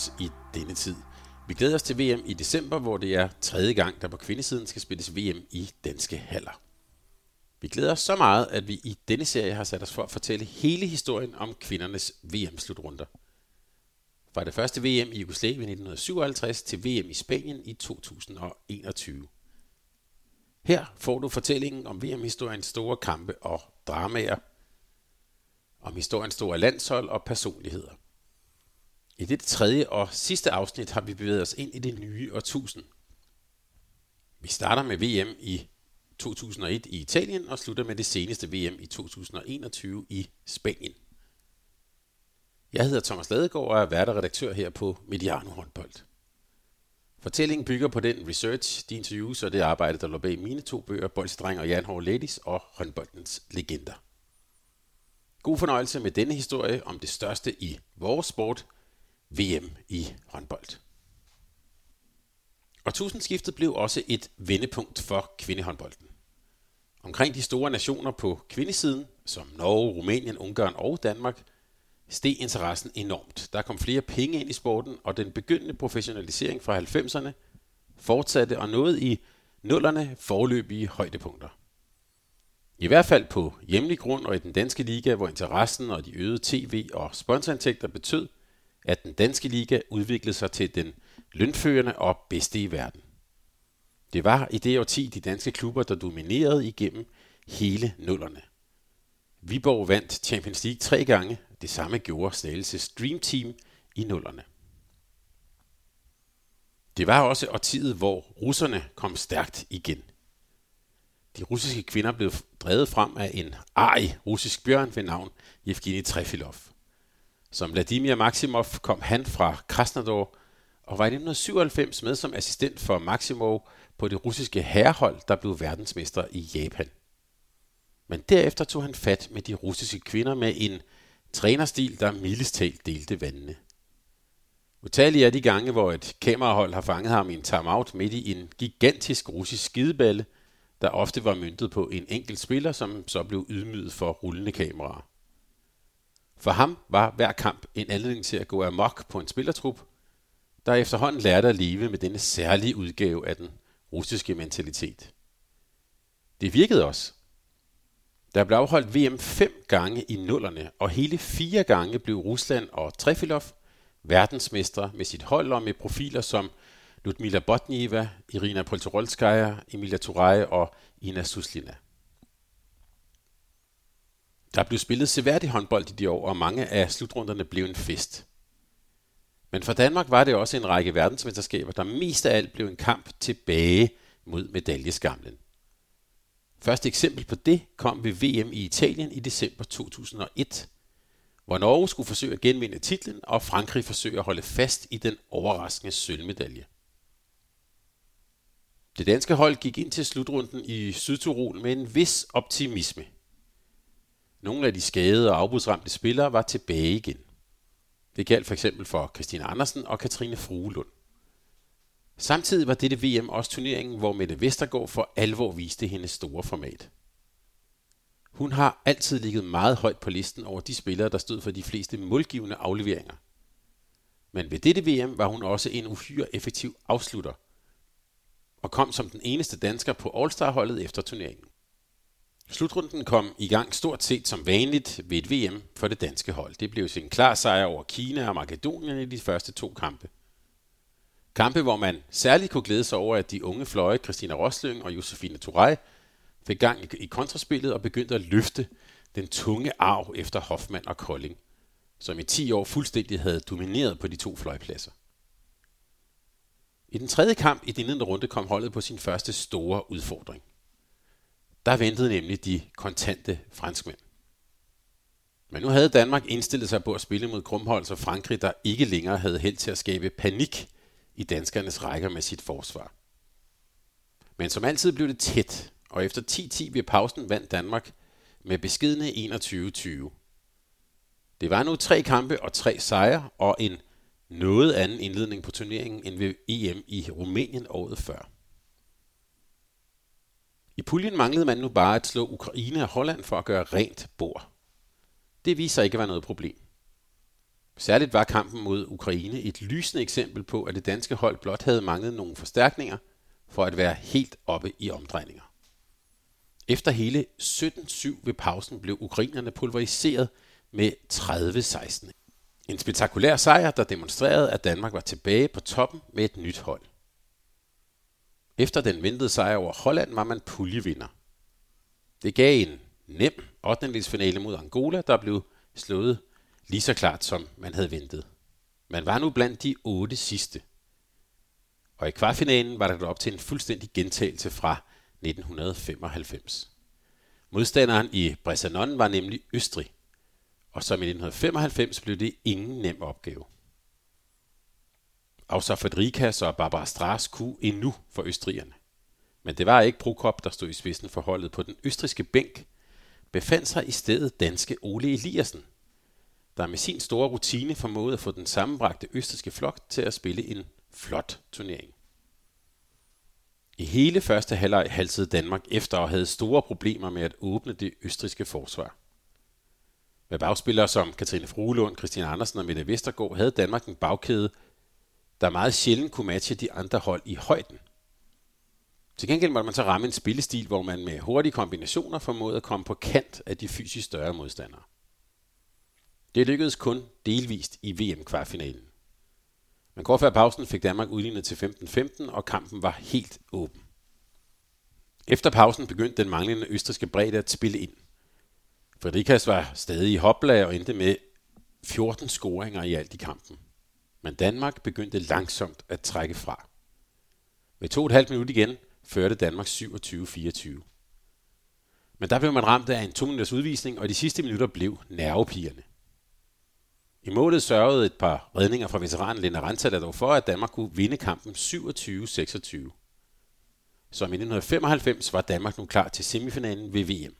Os i denne tid. Vi glæder os til VM i december, hvor det er tredje gang, der på kvindesiden skal spilles VM i danske haller. Vi glæder os så meget, at vi i denne serie har sat os for at fortælle hele historien om kvindernes VM-slutrunder. Fra det første VM i Jugoslavien i 1957 til VM i Spanien i 2021. Her får du fortællingen om VM-historiens store kampe og dramaer, om historiens store landshold og personligheder. I dette tredje og sidste afsnit har vi bevæget os ind i det nye årtusind. Vi starter med VM i 2001 i Italien og slutter med det seneste VM i 2021 i Spanien. Jeg hedder Thomas Ladegaard og er vært og redaktør her på Mediano Håndbold. Fortællingen bygger på den research, de interviews og det arbejde, der lå bag mine to bøger, Bolsjedreng og Jan Hård Ladies og håndboldens legender. God fornøjelse med denne historie om det største i vores sport, VM i håndbold. Og tusindskiftet blev også et vendepunkt for kvindehåndbolden. Omkring de store nationer på kvindesiden, som Norge, Rumænien, Ungarn og Danmark, steg interessen enormt. Der kom flere penge ind i sporten, og den begyndende professionalisering fra 90'erne fortsatte og nåede i nullerne forløbige højdepunkter. I hvert fald på hjemlig grund og i den danske liga, hvor interessen og de øgede tv- og sponsorindtægter betød, at den danske liga udviklede sig til den lønførende og bedste i verden. Det var i det årti de danske klubber, der dominerede igennem hele nullerne. Viborg vandt Champions League tre gange, det samme gjorde Slagelses Dream Team i nullerne. Det var også årtiet, hvor russerne kom stærkt igen. De russiske kvinder blev drevet frem af en arg russisk bjørn ved navn Evgeni Trefilov. Som Vladimir Maximov kom han fra Krasnodar og var i 1997 med som assistent for Maximov på det russiske herrehold, der blev verdensmester i Japan. Men derefter tog han fat med de russiske kvinder med en trænerstil, der mildest talt delte vandene. Utallige er de gange, hvor et kamerahold har fanget ham i en timeout midt i en gigantisk russisk skideballe, der ofte var myntet på en enkelt spiller, som så blev ydmyget for rullende kameraer. For ham var hver kamp en anledning til at gå amok på en spillertrup, der efterhånden lærte at leve med denne særlige udgave af den russiske mentalitet. Det virkede også. Der blev afholdt VM fem gange i nullerne, og hele fire gange blev Rusland og Trefilov verdensmestre med sit hold og med profiler som Ludmila Botnieva, Irina Poltorolskaya, Emilia Turay og Ina Suslina. Der blev spillet seværdig håndbold i de år, og mange af slutrunderne blev en fest. Men for Danmark var det også en række verdensmesterskaber, der mest af alt blev en kamp tilbage mod medaljeskamlen. Første eksempel på det kom ved VM i Italien i december 2001, hvor Norge skulle forsøge at genvinde titlen, og Frankrig forsøge at holde fast i den overraskende sølvmedalje. Det danske hold gik ind til slutrunden i Sydtirol med en vis optimisme. Nogle af de skadede og afbudsramte spillere var tilbage igen. Det galt for eksempel for Christine Andersen og Katrine Fruelund. Samtidig var dette VM også turneringen, hvor Mette Vestergaard for alvor viste hendes store format. Hun har altid ligget meget højt på listen over de spillere, der stod for de fleste målgivende afleveringer. Men ved dette VM var hun også en uhyre effektiv afslutter, og kom som den eneste dansker på All-Star-holdet efter turneringen. Slutrunden kom i gang stort set som vanligt ved et VM for det danske hold. Det blev en klar sejr over Kina og Makedonien i de første to kampe. Kampe, hvor man særligt kunne glæde sig over, at de unge fløje Christina Roslyng og Josefine Turay fik gang i kontraspillet og begyndte at løfte den tunge arv efter Hoffmann og Kolding, som i 10 år fuldstændig havde domineret på de to fløjpladser. I den tredje kamp i den indledende runde kom holdet på sin første store udfordring. Der ventede nemlig de kontante franskmænd. Men nu havde Danmark indstillet sig på at spille mod Krumholz og Frankrig, der ikke længere havde held til at skabe panik i danskernes rækker med sit forsvar. Men som altid blev det tæt, og efter 10-10 ved pausen vandt Danmark med beskedne 21-20. Det var nu tre kampe og tre sejre og en noget anden indledning på turneringen end ved EM i Rumænien året før. I puljen manglede man nu bare at slå Ukraine og Holland for at gøre rent bord. Det viser sig ikke at være noget problem. Særligt var kampen mod Ukraine et lysende eksempel på, at det danske hold blot havde manglet nogle forstærkninger for at være helt oppe i omdrejninger. Efter hele 17-7 ved pausen blev ukrainerne pulveriseret med 30-16. En spektakulær sejr, der demonstrerede, at Danmark var tilbage på toppen med et nyt hold. Efter den ventede sejr over Holland var man puljevinder. Det gav en nem 8. finale mod Angola, der blev slået lige så klart, som man havde ventet. Man var nu blandt de otte sidste. Og i kvartfinalen var der op til en fuldstændig gentagelse fra 1995. Modstanderen i Bressanon var nemlig Østrig, og som i 1995 blev det ingen nem opgave. Außer Federikas og Barbara Stras kunne endnu for østrigerne. Men det var ikke Prokop, der stod i spidsen for holdet. På den østriske bænk befandt sig i stedet danske Ole Eliassen, der med sin store rutine formåede at få den sammenbragte østriske flok til at spille en flot turnering. I hele første halvleg halsede Danmark efter og havde store problemer med at åbne det østriske forsvar. Med bagspillere som Katrine Fruelund, Christian Andersen og Mette Vestergaard havde Danmark en bagkæde, der meget sjældent kunne matche de andre hold i højden. Til gengæld måtte man så ramme en spillestil, hvor man med hurtige kombinationer formåede at komme på kant af de fysisk større modstandere. Det lykkedes kun delvist i VM-kvartfinalen. Men kort før pausen fik Danmark udlignet til 15-15, og kampen var helt åben. Efter pausen begyndte den manglende østriske bredde at spille ind. Fredrikas var stadig i hoplag og endte med 14 scoringer i alt i kampen. Men Danmark begyndte langsomt at trække fra. Med to og et halvt minut igen førte Danmark 27-24. Men der blev man ramt af en to minutters udvisning, og de sidste minutter blev nervepigerne. I målet sørgede et par redninger fra veteranen Lena Ranta dog for, at Danmark kunne vinde kampen 27-26. Som i 1995 var Danmark nu klar til semifinalen ved VM.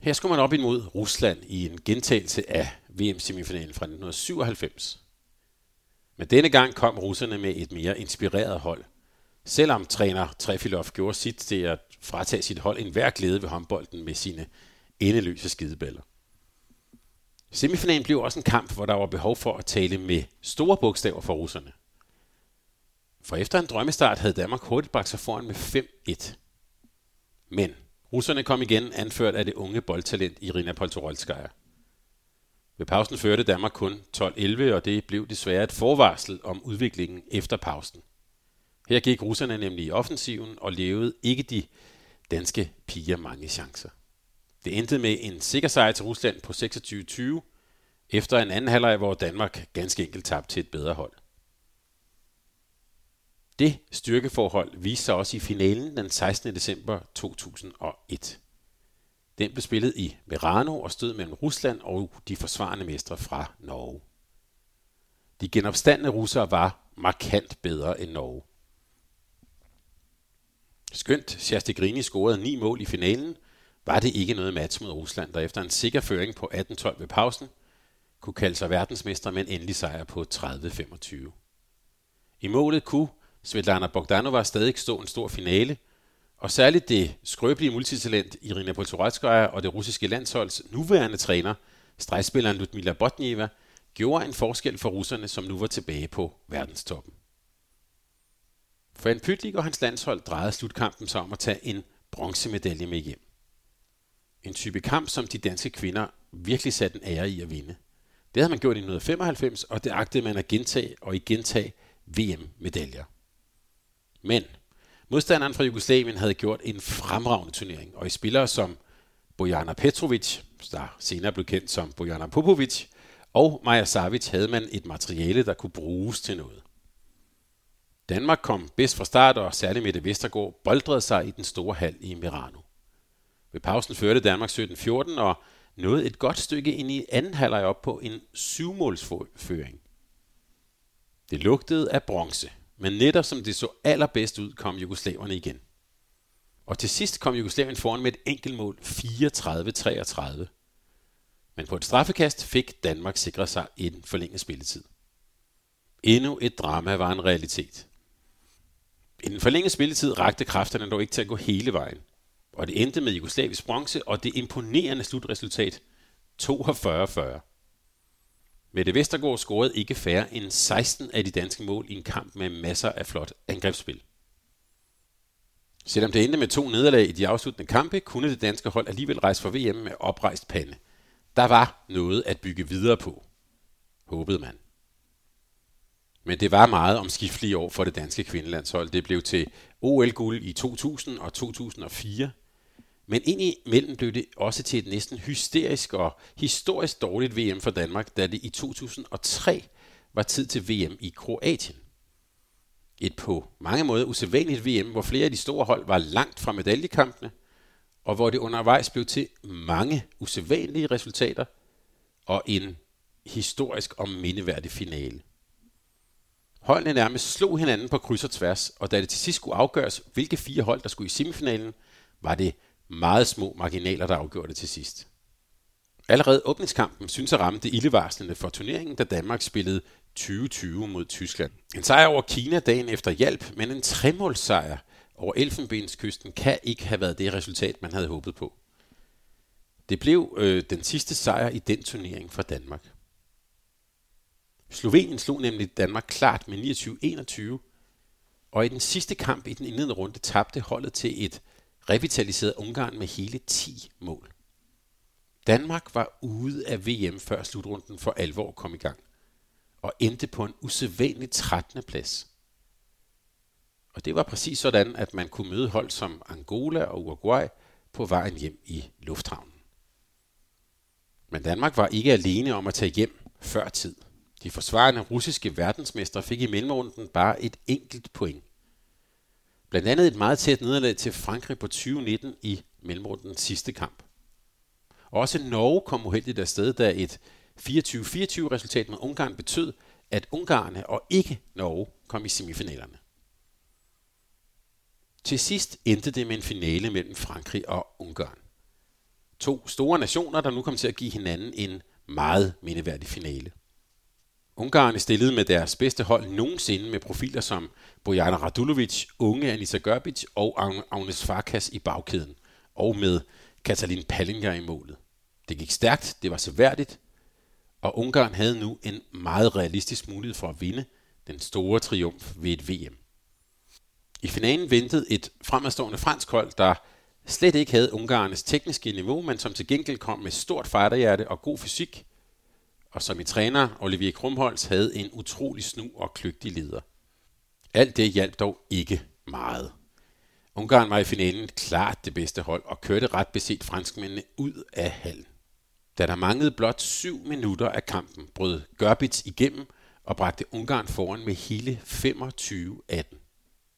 Her skulle man op imod Rusland i en gentagelse af VM-semifinalen fra 1997. Men denne gang kom russerne med et mere inspireret hold. Selvom træner Trefilov gjorde sit til at fratage sit hold en hver glæde ved håndbolden med sine endeløse skideballer. Semifinalen blev også en kamp, hvor der var behov for at tale med store bogstaver for russerne. For efter en drømmestart havde Danmark hurtigt bragt sig foran med 5-1. Men russerne kom igen anført af det unge boldtalent Irina Poltorolskaya. Ved pausen førte Danmark kun 12-11, og det blev desværre et forvarsel om udviklingen efter pausen. Her gik russerne nemlig i offensiven og levede ikke de danske piger mange chancer. Det endte med en sikker sejr til Rusland på 26-20, efter en anden halvleg, hvor Danmark ganske enkelt tabte til et bedre hold. Det styrkeforhold viste sig også i finalen den 16. december 2001. Den blev spillet i Verano og stod mellem Rusland og de forsvarende mestre fra Norge. De genopstandende russere var markant bedre end Norge. Skønt Sjastegrini scorede ni mål i finalen, var det ikke noget match mod Rusland, der efter en sikker føring på 18-12 ved pausen, kunne kalde sig verdensmester med en endelig sejr på 30-25. I målet kunne Svetlana Bogdanova stadig stå en stor finale, og særligt det skrøbelige multitalent Irina Poltoretskaya og det russiske landsholds nuværende træner, stregspilleren Ludmila Botnieva, gjorde en forskel for russerne, som nu var tilbage på verdenstoppen. For en Pytlik og hans landshold drejede slutkampen sig om at tage en bronzemedalje med hjem. En type kamp, som de danske kvinder virkelig satte en ære i at vinde. Det havde man gjort i 1995, og det agtede man at gentage og igen tage VM-medaljer. Men modstanderen fra Jugoslavien havde gjort en fremragende turnering, og i spillere som Bojana Petrovic, der senere blev kendt som Bojana Popovic, og Maja Savic havde man et materiale, der kunne bruges til noget. Danmark kom bedst fra start, og særligt Mette Vestergaard boldrede sig i den store hal i Mirano. Ved pausen førte Danmark 17-14 og nåede et godt stykke ind i anden halvleg op på en syvmålsføring. Det lugtede af bronze, men netop som det så allerbedst ud, kom jugoslaverne igen. Og til sidst kom Jugoslavien foran med et enkelt mål 34-33. Men på et straffekast fik Danmark sikret sig en forlænget spilletid. Endnu et drama var en realitet. I den forlængede spilletid rakte kræfterne dog ikke til at gå hele vejen. Og det endte med jugoslavisk bronze og det imponerende slutresultat 42-40. Mette Vestergaard scorede ikke færre end 16 af de danske mål i en kamp med masser af flot angrebsspil. Selvom det endte med to nederlag i de afsluttende kampe, kunne det danske hold alligevel rejse for VM med oprejst pande. Der var noget at bygge videre på, håbede man. Men det var meget omskiftelige år for det danske kvindelandshold. Det blev til OL-guld i 2000 og 2004. Men indimellem blev det også til et næsten hysterisk og historisk dårligt VM for Danmark, da det i 2003 var tid til VM i Kroatien. Et på mange måder usædvanligt VM, hvor flere af de store hold var langt fra medaljekampene, og hvor det undervejs blev til mange usædvanlige resultater og en historisk og mindeværdig finale. Holdene nærmest slog hinanden på kryds og tværs, og da det til sidst skulle afgøres, hvilke fire hold, der skulle i semifinalen, var det meget små marginaler, der afgjorde det til sidst. Allerede åbningskampen synes at ramme det ildevarslende for turneringen, da Danmark spillede 2020 mod Tyskland. En sejr over Kina dagen efter hjælp, men en tremålssejr over Elfenbenskysten kan ikke have været det resultat, man havde håbet på. Det blev øh, den sidste sejr i den turnering for Danmark. Slovenien slog nemlig Danmark klart med 29-21, og i den sidste kamp i den indledende runde tabte holdet til et revitaliserede Ungarn med hele 10 mål. Danmark var ude af VM før slutrunden for alvor kom i gang, og endte på en usædvanlig 13. plads. Og det var præcis sådan, at man kunne møde hold som Angola og Uruguay på vejen hjem i lufthavnen. Men Danmark var ikke alene om at tage hjem før tid. De forsvarende russiske verdensmestre fik i mellemrunden bare et enkelt point. Blandt andet et meget tæt nederlag til Frankrig på 2019 i mellemrundens sidste kamp. Også Norge kom uheldigt afsted, da et 24-24 resultat med Ungarn betød, at Ungarne og ikke Norge kom i semifinalerne. Til sidst endte det med en finale mellem Frankrig og Ungarn. To store nationer, der nu kom til at give hinanden en meget mindeværdig finale. Ungarerne stillede med deres bedste hold nogensinde med profiler som Bojana Radulovic, unge Anissa Gørbic og Agnes Farkas i bagkæden, og med Katalin Pallinger i målet. Det gik stærkt, det var seværdigt, og Ungarn havde nu en meget realistisk mulighed for at vinde den store triumf ved et VM. I finalen ventede et fremadstående fransk hold, der slet ikke havde Ungarnes tekniske niveau, men som til gengæld kom med stort fighterhjerte og god fysik – og som i træner Olivier Krumholz havde en utrolig snu og kløgtig leder. Alt det hjalp dog ikke meget. Ungarn var i finalen klart det bedste hold og kørte ret beset franskmændene ud af halen. Da der manglede blot syv minutter af kampen, brød Gørbits igennem og bragte Ungarn foran med hele 25-18.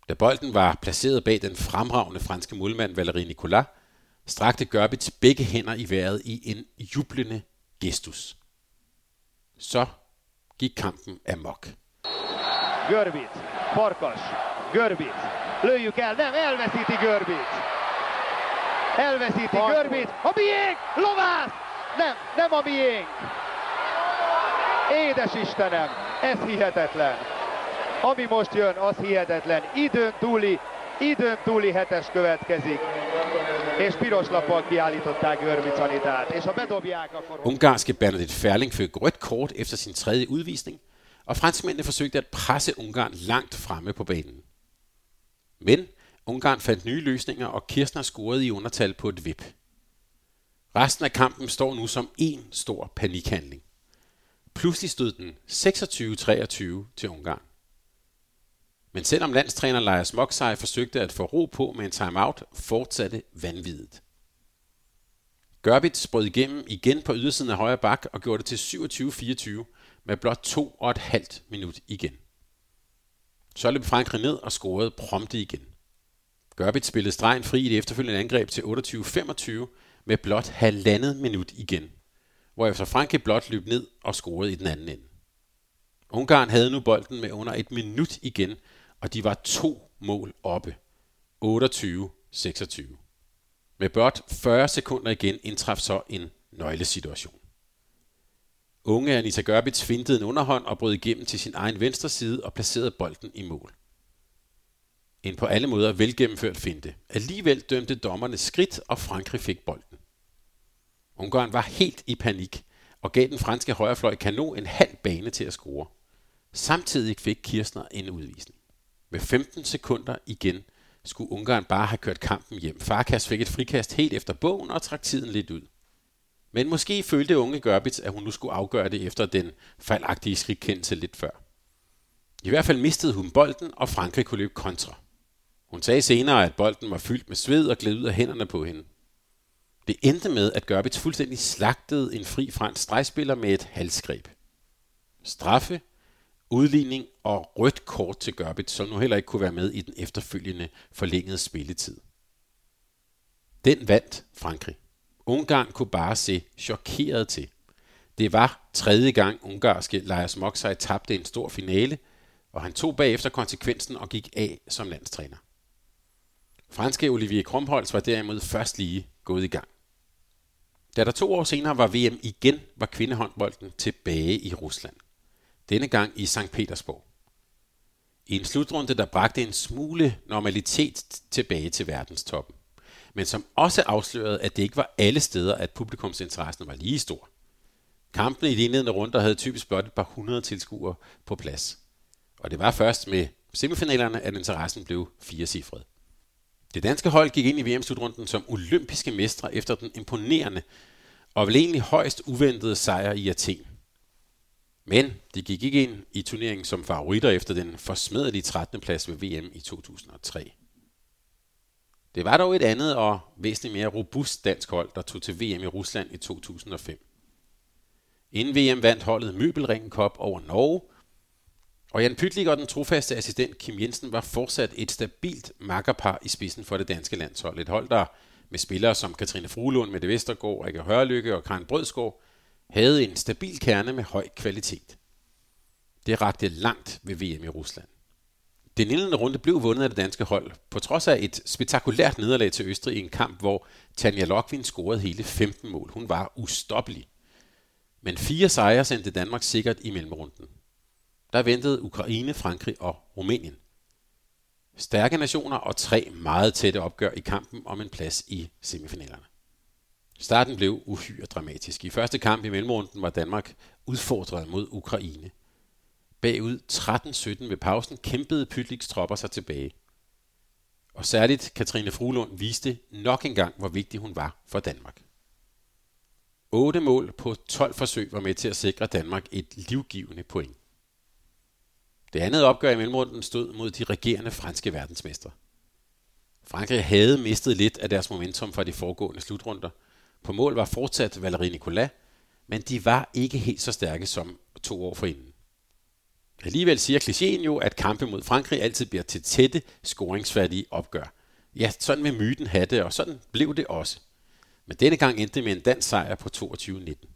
Da bolden var placeret bag den fremragende franske målmand Valérie Nicolas, strakte Gørbits begge hænder i vejret i en jublende gestus så gik kampen amok. Gørbits Farkas, Görbit, lőjük el, nem, elveszíti Görbit. Elveszíti Farkas. Görbit, a miénk, Lovász! Nem, nem a miénk. Édes Istenem, ez hihetetlen. Ami most jön, az hihetetlen. Időn túli, időn túli hetes következik és piros lappal kiállították Görvic Anitát, és ha bedobják, akkor... Ungarske Bernadette Ferling fik rødt kort efter sin tredje udvisning, og franskmændene forsøgte at presse Ungarn langt fremme på banen. Men Ungarn fandt nye løsninger, og Kirchner scorede i undertal på et vip. Resten af kampen står nu som en stor panikhandling. Pludselig stod den 26-23 til Ungarn. Men selvom landstræner Lars Moksej forsøgte at få ro på med en timeout, fortsatte vanvittigt. Gørbit sprød igennem igen på ydersiden af højre bak og gjorde det til 27-24 med blot to og et halvt minut igen. Så løb Frankrig ned og scorede prompte igen. Gørbit spillede stregen fri i det efterfølgende angreb til 28-25 med blot halvandet minut igen, hvorefter Frankrig blot løb ned og scorede i den anden ende. Ungarn havde nu bolden med under et minut igen, og de var to mål oppe. 28-26. Med blot 40 sekunder igen indtraf så en nøglesituation. Unge Anita Gørbits fintede en underhånd og brød igennem til sin egen venstre side og placerede bolden i mål. En på alle måder velgennemført finte. Alligevel dømte dommerne skridt, og Frankrig fik bolden. Ungarn var helt i panik og gav den franske højrefløj Kano en halv bane til at score. Samtidig fik Kirchner en udvisning. Med 15 sekunder igen skulle Ungarn bare have kørt kampen hjem. Farkas fik et frikast helt efter bogen og trak tiden lidt ud. Men måske følte unge Gørbits, at hun nu skulle afgøre det efter den fejlagtige skrigkendelse lidt før. I hvert fald mistede hun bolden, og Frankrig kunne løbe kontra. Hun sagde senere, at bolden var fyldt med sved og gled ud af hænderne på hende. Det endte med, at Gørbits fuldstændig slagtede en fri fransk stregspiller med et halsgreb. Straffe, udligning og rødt kort til Gørbits, som nu heller ikke kunne være med i den efterfølgende forlængede spilletid. Den vandt Frankrig. Ungarn kunne bare se chokeret til. Det var tredje gang ungarske Lajos Moksaj tabte en stor finale, og han tog bagefter konsekvensen og gik af som landstræner. Franske Olivier Krumholz var derimod først lige gået i gang. Da der to år senere var VM igen, var kvindehåndbolden tilbage i Rusland. Denne gang i St. Petersborg. I en slutrunde, der bragte en smule normalitet tilbage til verdenstoppen men som også afslørede, at det ikke var alle steder, at publikumsinteressen var lige stor. Kampene i de indledende runder havde typisk blot et par hundrede tilskuere på plads. Og det var først med semifinalerne, at interessen blev firecifret. Det danske hold gik ind i VM-slutrunden som olympiske mestre efter den imponerende og vel egentlig højst uventede sejr i Athen. Men de gik ikke ind i turneringen som favoritter efter den forsmedelige 13. plads ved VM i 2003. Det var dog et andet og væsentligt mere robust dansk hold, der tog til VM i Rusland i 2005. Inden VM vandt holdet Møbelringen Cup over Norge, og Jan Pytlik og den trofaste assistent Kim Jensen var fortsat et stabilt makkerpar i spidsen for det danske landshold. Et hold, der med spillere som Katrine Fruelund, Mette Vestergaard, Rikke Hørlykke og Karen Brødsgaard, havde en stabil kerne med høj kvalitet. Det rakte langt ved VM i Rusland. Den indledende runde blev vundet af det danske hold, på trods af et spektakulært nederlag til Østrig i en kamp, hvor Tanja Lokvin scorede hele 15 mål. Hun var ustoppelig. Men fire sejre sendte Danmark sikkert i mellemrunden. Der ventede Ukraine, Frankrig og Rumænien. Stærke nationer og tre meget tætte opgør i kampen om en plads i semifinalerne. Starten blev uhyre dramatisk. I første kamp i mellemrunden var Danmark udfordret mod Ukraine. Bagud 13-17 ved pausen kæmpede Pytliks tropper sig tilbage. Og særligt Katrine Fruelund viste nok engang, hvor vigtig hun var for Danmark. 8 mål på 12 forsøg var med til at sikre Danmark et livgivende point. Det andet opgør i mellemrunden stod mod de regerende franske verdensmestre. Frankrig havde mistet lidt af deres momentum fra de foregående slutrunder. På mål var fortsat Valérie Nicolas, men de var ikke helt så stærke som to år forinden. Alligevel siger klichéen jo, at kampe mod Frankrig altid bliver til tætte, scoringsfattige opgør. Ja, sådan vil myten have det, og sådan blev det også. Men denne gang endte det med en dansk sejr på 22-19.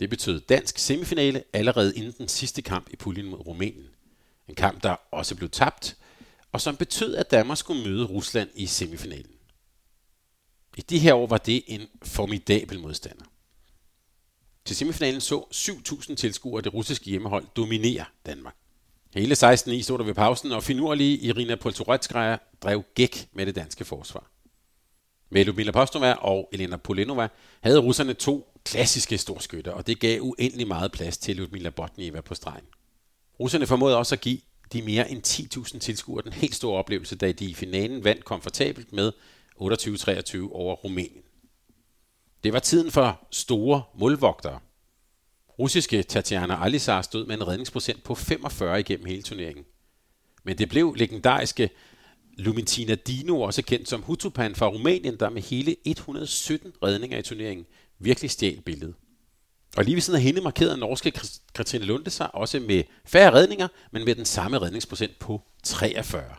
Det betød dansk semifinale allerede inden den sidste kamp i puljen mod Rumænien. En kamp, der også blev tabt, og som betød, at Danmark skulle møde Rusland i semifinalen. I de her år var det en formidabel modstander. Til semifinalen så 7.000 tilskuere det russiske hjemmehold dominere Danmark. Hele 16 i stod der ved pausen, og finurlige Irina Poltoretskaya drev gæk med det danske forsvar. Med Ludmila Postova og Elena Polenova havde russerne to klassiske storskytter, og det gav uendelig meget plads til Ludmila Botnieva på stregen. Russerne formåede også at give de mere end 10.000 tilskuere den helt store oplevelse, da de i finalen vandt komfortabelt med 28-23 over Rumænien. Det var tiden for store målvogtere. Russiske Tatiana Alisar stod med en redningsprocent på 45 igennem hele turneringen. Men det blev legendariske Lumentina Dino, også kendt som Hutupan fra Rumænien, der med hele 117 redninger i turneringen virkelig stjal billedet. Og lige ved siden af hende markerede norske Katrine Lunde sig også med færre redninger, men med den samme redningsprocent på 43.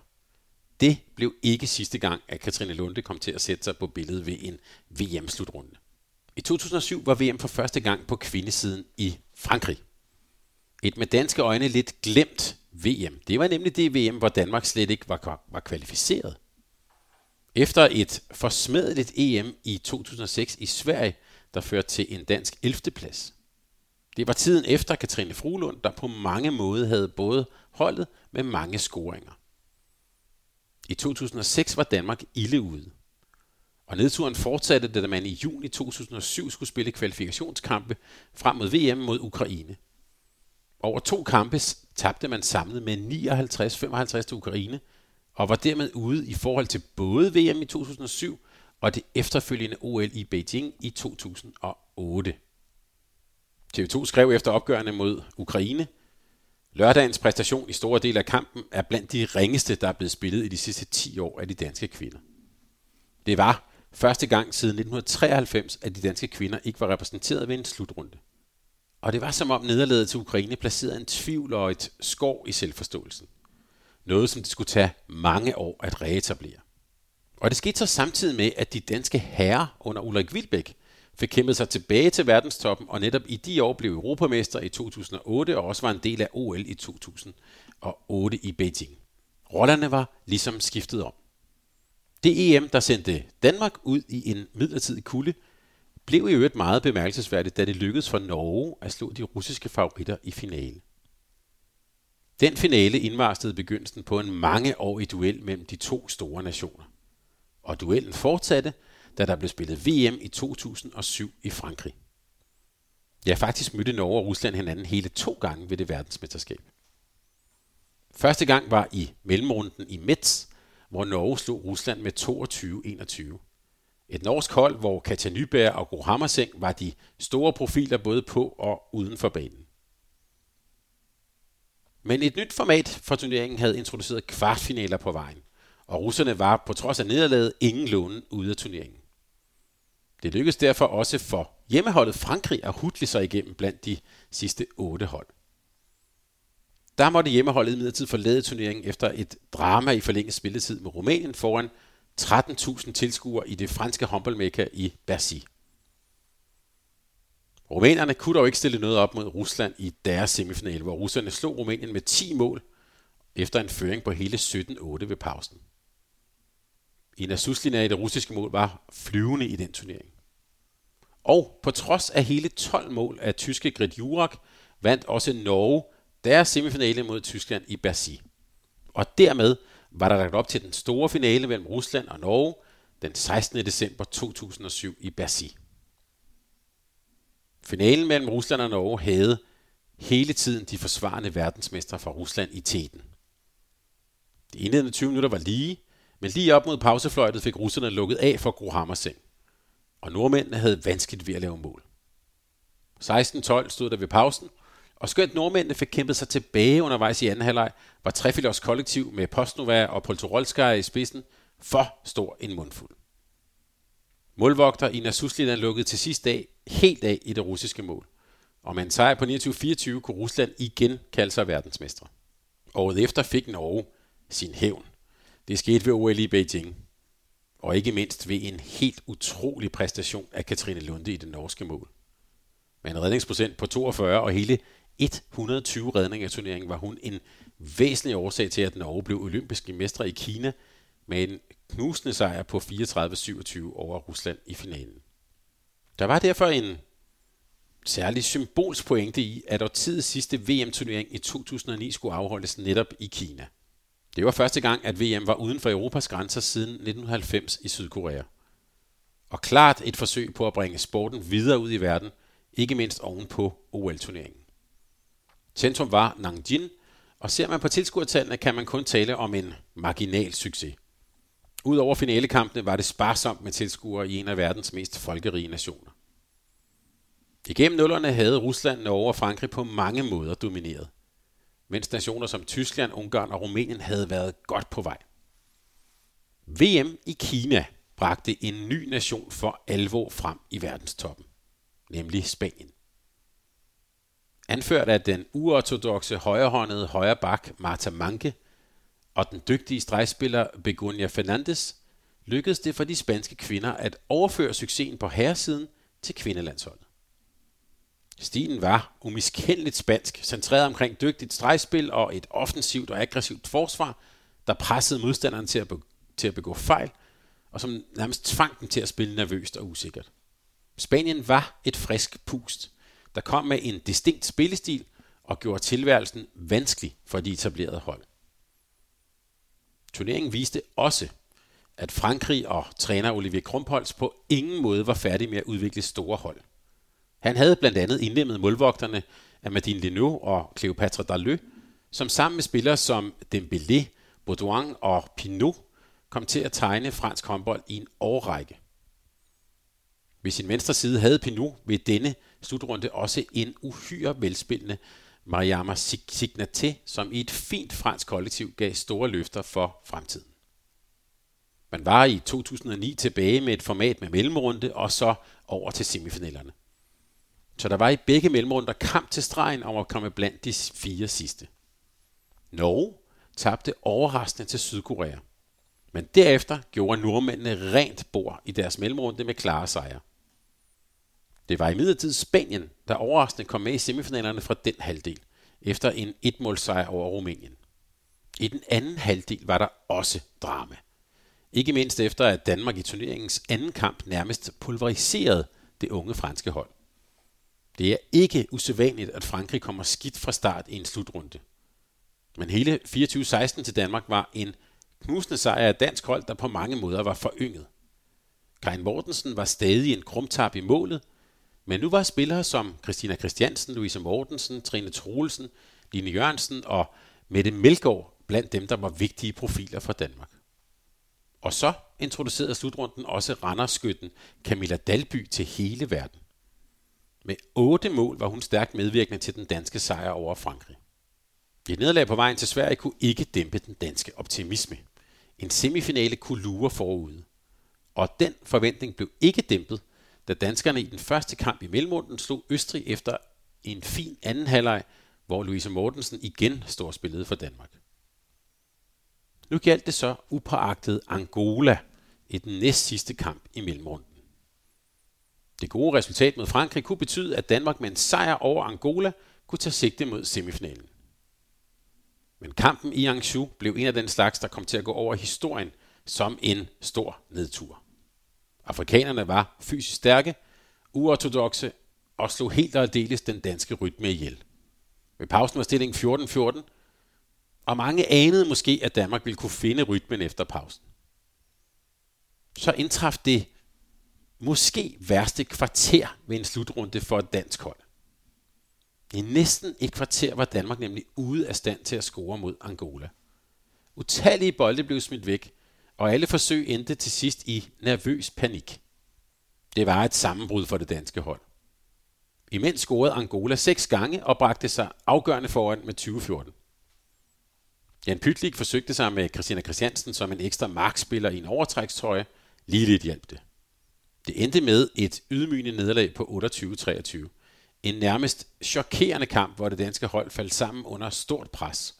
Det blev ikke sidste gang, at Katrine Lunde kom til at sætte sig på billedet ved en VM-slutrunde. I 2007 var VM for første gang på kvindesiden i Frankrig. Et med danske øjne lidt glemt VM. Det var nemlig det VM, hvor Danmark slet ikke var, var kvalificeret. Efter et forsmedeligt EM i 2006 i Sverige, der førte til en dansk 11. plads. Det var tiden efter Katrine Frulund, der på mange måder havde både holdet med mange scoringer. I 2006 var Danmark ilde ude. Og nedturen fortsatte, da man i juni 2007 skulle spille kvalifikationskampe frem mod VM mod Ukraine. Over to kampe tabte man samlet med 59-55 til Ukraine, og var dermed ude i forhold til både VM i 2007 og det efterfølgende OL i Beijing i 2008. TV2 skrev efter opgørende mod Ukraine, Lørdagens præstation i store dele af kampen er blandt de ringeste, der er blevet spillet i de sidste 10 år af de danske kvinder. Det var første gang siden 1993, at de danske kvinder ikke var repræsenteret ved en slutrunde. Og det var som om nederlaget til Ukraine placerede en tvivl og et skov i selvforståelsen. Noget, som det skulle tage mange år at reetablere. Og det skete så samtidig med, at de danske herrer under Ulrik Vilbæk fik kæmpet sig tilbage til verdenstoppen, og netop i de år blev europamester i 2008 og også var en del af OL i 2008 i Beijing. Rollerne var ligesom skiftet om. Det EM, der sendte Danmark ud i en midlertidig kulde, blev i øvrigt meget bemærkelsesværdigt, da det lykkedes for Norge at slå de russiske favoritter i finalen. Den finale indvarslede begyndelsen på en mangeårig duel mellem de to store nationer. Og duellen fortsatte, da der blev spillet VM i 2007 i Frankrig. Ja, faktisk mødte Norge og Rusland hinanden hele to gange ved det verdensmesterskab. Første gang var i mellemrunden i Metz, hvor Norge slog Rusland med 22-21. Et norsk hold, hvor Katja Nyberg og Gro Hammerseng var de store profiler både på og uden for banen. Men et nyt format for turneringen havde introduceret kvartfinaler på vejen, og russerne var på trods af nederlaget ingen låne ude af turneringen. Det lykkedes derfor også for hjemmeholdet Frankrig at hudle sig igennem blandt de sidste otte hold. Der måtte hjemmeholdet imidlertid forlade turneringen efter et drama i forlænget spilletid med Rumænien foran 13.000 tilskuere i det franske håndboldmekka i Bercy. Rumænerne kunne dog ikke stille noget op mod Rusland i deres semifinale, hvor russerne slog Rumænien med 10 mål efter en føring på hele 17-8 ved pausen. En Suslina i det russiske mål var flyvende i den turnering. Og på trods af hele 12 mål af tyske Grit Jurak, vandt også Norge deres semifinale mod Tyskland i Bercy. Og dermed var der lagt op til den store finale mellem Rusland og Norge den 16. december 2007 i Bercy. Finalen mellem Rusland og Norge havde hele tiden de forsvarende verdensmestre fra Rusland i teten. De indledende 20 minutter var lige, men lige op mod pausefløjtet fik russerne lukket af for Gro Hammerseng. Og nordmændene havde vanskeligt ved at lave mål. 16-12 stod der ved pausen, og skønt nordmændene fik kæmpet sig tilbage undervejs i anden halvleg, var Trefilers kollektiv med Postnova og Poltorolskaya i spidsen for stor en mundfuld. Målvogter Ina Suslina lukkede til sidst dag helt af i det russiske mål. Og med en sejr på 29-24 kunne Rusland igen kalde sig verdensmestre. Året efter fik Norge sin hævn. Det skete ved OL i Beijing. Og ikke mindst ved en helt utrolig præstation af Katrine Lunde i det norske mål. Med en redningsprocent på 42 og hele 120 redninger i turneringen var hun en væsentlig årsag til, at Norge blev olympiske mestre i Kina med en knusende sejr på 34-27 over Rusland i finalen. Der var derfor en særlig symbolsk pointe i, at årtidets sidste VM-turnering i 2009 skulle afholdes netop i Kina. Det var første gang, at VM var uden for Europas grænser siden 1990 i Sydkorea. Og klart et forsøg på at bringe sporten videre ud i verden, ikke mindst oven på OL-turneringen. Centrum var Nanjing, og ser man på tilskuertallene, kan man kun tale om en marginal succes. Udover finalekampene var det sparsomt med tilskuere i en af verdens mest folkerige nationer. Igennem nullerne havde Rusland, Norge og Frankrig på mange måder domineret mens nationer som Tyskland, Ungarn og Rumænien havde været godt på vej. VM i Kina bragte en ny nation for alvor frem i verdenstoppen, nemlig Spanien anført af den uortodoxe højrehåndede højre bak Marta Manke og den dygtige stregspiller Begonia Fernandes, lykkedes det for de spanske kvinder at overføre succesen på herresiden til kvindelandsholdet. Stilen var umiskendeligt spansk, centreret omkring dygtigt stregspil og et offensivt og aggressivt forsvar, der pressede modstanderen til at, be- til at begå fejl, og som nærmest tvang dem til at spille nervøst og usikkert. Spanien var et frisk pust, der kom med en distinkt spillestil og gjorde tilværelsen vanskelig for de etablerede hold. Turneringen viste også, at Frankrig og træner Olivier Krumpholz på ingen måde var færdig med at udvikle store hold. Han havde blandt andet indlemmet målvogterne Amadine Leno og Cleopatra Dalø, som sammen med spillere som Dembélé, Baudouin og Pinot kom til at tegne fransk håndbold i en årrække. Ved sin venstre side havde Pinot ved denne slutrunde også en uhyre velspillende Mariama Signaté, som i et fint fransk kollektiv gav store løfter for fremtiden. Man var i 2009 tilbage med et format med mellemrunde og så over til semifinalerne. Så der var i begge mellemrunder kamp til stregen om at komme blandt de fire sidste. Norge tabte overraskende til Sydkorea. Men derefter gjorde nordmændene rent bord i deres mellemrunde med klare sejre. Det var imidlertid Spanien, der overraskende kom med i semifinalerne fra den halvdel, efter en etmålsejr over Rumænien. I den anden halvdel var der også drama. Ikke mindst efter, at Danmark i turneringens anden kamp nærmest pulveriserede det unge franske hold. Det er ikke usædvanligt, at Frankrig kommer skidt fra start i en slutrunde. Men hele 24-16 til Danmark var en knusende sejr af dansk hold, der på mange måder var forynget. Karin Mortensen var stadig en krumtab i målet, men nu var spillere som Christina Christiansen, Louise Mortensen, Trine Troelsen, Line Jørgensen og Mette Melgaard blandt dem, der var vigtige profiler for Danmark. Og så introducerede slutrunden også Randerskytten Camilla Dalby til hele verden. Med otte mål var hun stærkt medvirkende til den danske sejr over Frankrig. Et nederlag på vejen til Sverige kunne ikke dæmpe den danske optimisme. En semifinale kunne lure forude. Og den forventning blev ikke dæmpet, da danskerne i den første kamp i mellemrunden slog Østrig efter en fin anden halvleg, hvor Louise Mortensen igen står spillet for Danmark. Nu galt det så upåagtet Angola i den næst sidste kamp i mellemrunden. Det gode resultat mod Frankrig kunne betyde, at Danmark med en sejr over Angola kunne tage sigte mod semifinalen. Men kampen i Angsu blev en af den slags, der kom til at gå over historien som en stor nedtur. Afrikanerne var fysisk stærke, uortodoxe og slog helt og aldeles den danske rytme ihjel. Ved pausen var stillingen 14-14, og mange anede måske, at Danmark ville kunne finde rytmen efter pausen. Så indtraf det måske værste kvarter ved en slutrunde for et dansk hold. I næsten et kvarter var Danmark nemlig ude af stand til at score mod Angola. Utallige bolde blev smidt væk, og alle forsøg endte til sidst i nervøs panik. Det var et sammenbrud for det danske hold. Imens scorede Angola seks gange og bragte sig afgørende foran med 2014. Jan Pytlik forsøgte sig med Christina Christiansen som en ekstra markspiller i en overtrækstrøje. Lige lidt hjalp det. Det endte med et ydmygende nederlag på 28-23. En nærmest chokerende kamp, hvor det danske hold faldt sammen under stort pres.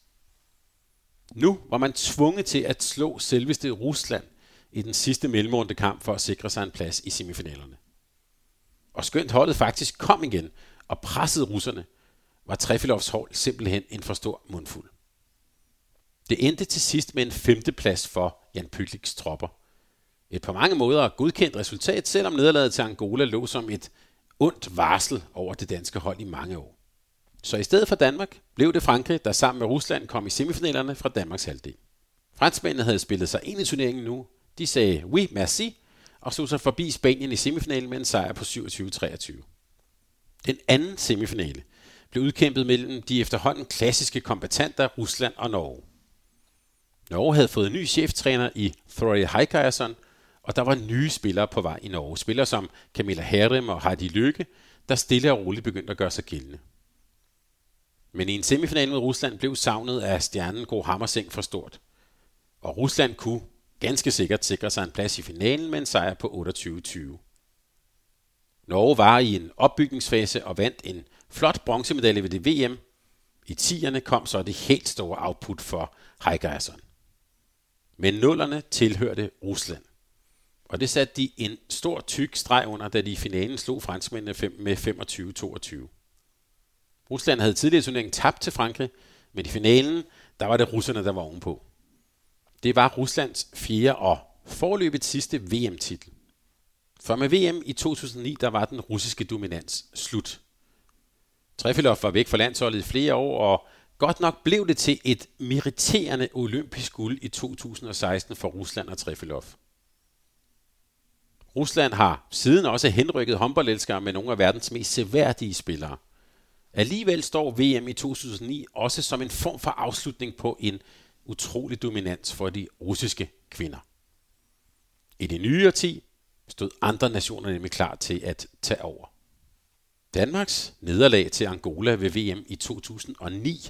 Nu var man tvunget til at slå selveste Rusland i den sidste mellemrunde kamp for at sikre sig en plads i semifinalerne. Og skønt holdet faktisk kom igen og pressede russerne, var Trefilovs hold simpelthen en for stor mundfuld. Det endte til sidst med en femteplads for Jan Pytliks tropper. Et på mange måder godkendt resultat, selvom nederlaget til Angola lå som et ondt varsel over det danske hold i mange år. Så i stedet for Danmark blev det Frankrig, der sammen med Rusland kom i semifinalerne fra Danmarks halvdel. Franskmændene havde spillet sig ind i turneringen nu. De sagde oui, merci, og slog sig forbi Spanien i semifinalen med en sejr på 27-23. Den anden semifinale blev udkæmpet mellem de efterhånden klassiske kombatanter Rusland og Norge. Norge havde fået en ny cheftræner i Thorey Heikajason, og der var nye spillere på vej i Norge. Spillere som Camilla Herrem og Heidi Lykke, der stille og roligt begyndte at gøre sig gældende. Men i en semifinal med Rusland blev savnet af stjernen Gro Hammerseng for stort. Og Rusland kunne ganske sikkert sikre sig en plads i finalen med en sejr på 28-20. Norge var i en opbygningsfase og vandt en flot bronzemedalje ved det VM. I 10'erne kom så det helt store output for Heigerson. Men nullerne tilhørte Rusland. Og det satte de en stor tyk streg under, da de i finalen slog franskmændene med 25-22. Rusland havde tidligere i turneringen tabt til Frankrig, men i finalen, der var det russerne, der var ovenpå. Det var Ruslands fjerde og forløbet sidste VM-titel. For med VM i 2009, der var den russiske dominans slut. Trefilov var væk fra landsholdet i flere år, og godt nok blev det til et meriterende olympisk guld i 2016 for Rusland og Trefilov. Rusland har siden også henrykket håndboldelskere med nogle af verdens mest seværdige spillere. Alligevel står VM i 2009 også som en form for afslutning på en utrolig dominans for de russiske kvinder. I det nye årti stod andre nationer nemlig klar til at tage over. Danmarks nederlag til Angola ved VM i 2009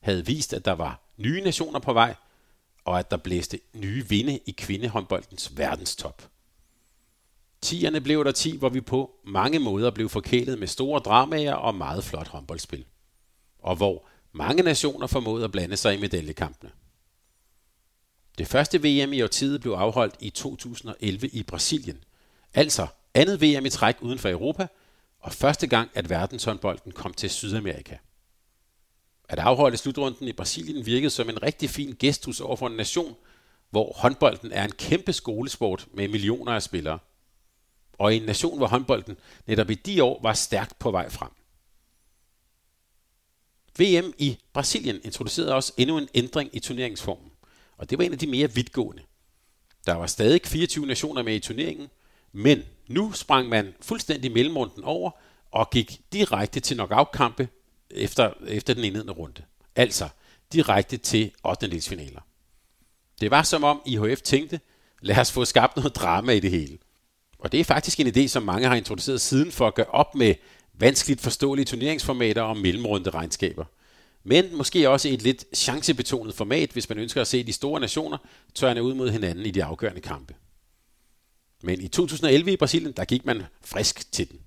havde vist, at der var nye nationer på vej, og at der blæste nye vinde i kvindehåndboldens verdenstop. Tierne blev der 10, hvor vi på mange måder blev forkælet med store dramaer og meget flot håndboldspil. Og hvor mange nationer formåede at blande sig i medaljekampene. Det første VM i årtiet blev afholdt i 2011 i Brasilien. Altså andet VM i træk uden for Europa, og første gang, at verdenshåndbolden kom til Sydamerika. At afholde slutrunden i Brasilien virkede som en rigtig fin gestus over for en nation, hvor håndbolden er en kæmpe skolesport med millioner af spillere. Og i en nation, hvor håndbolden netop i de år var stærkt på vej frem. VM i Brasilien introducerede også endnu en ændring i turneringsformen, og det var en af de mere vidtgående. Der var stadig 24 nationer med i turneringen, men nu sprang man fuldstændig mellemrunden over og gik direkte til knockout-kampe efter, efter den indledende runde. Altså direkte til 8. Det var som om IHF tænkte, lad os få skabt noget drama i det hele. Og det er faktisk en idé, som mange har introduceret siden for at gøre op med vanskeligt forståelige turneringsformater og mellemrunde regnskaber. Men måske også et lidt chancebetonet format, hvis man ønsker at se de store nationer tørne ud mod hinanden i de afgørende kampe. Men i 2011 i Brasilien, der gik man frisk til den.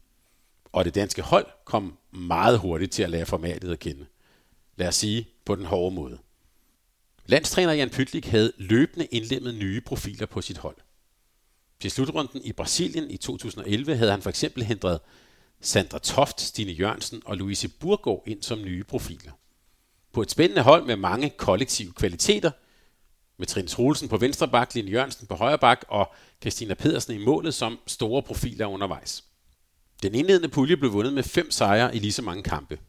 Og det danske hold kom meget hurtigt til at lære formatet at kende. Lad os sige på den hårde måde. Landstræner Jan Pytlik havde løbende indlemmet nye profiler på sit hold. Til slutrunden i Brasilien i 2011 havde han for eksempel hindret Sandra Toft, Stine Jørgensen og Louise Burgård ind som nye profiler. På et spændende hold med mange kollektive kvaliteter, med Trine Troelsen på venstre bak, Line Jørgensen på højre bak og Christina Pedersen i målet som store profiler undervejs. Den indledende pulje blev vundet med fem sejre i lige så mange kampe.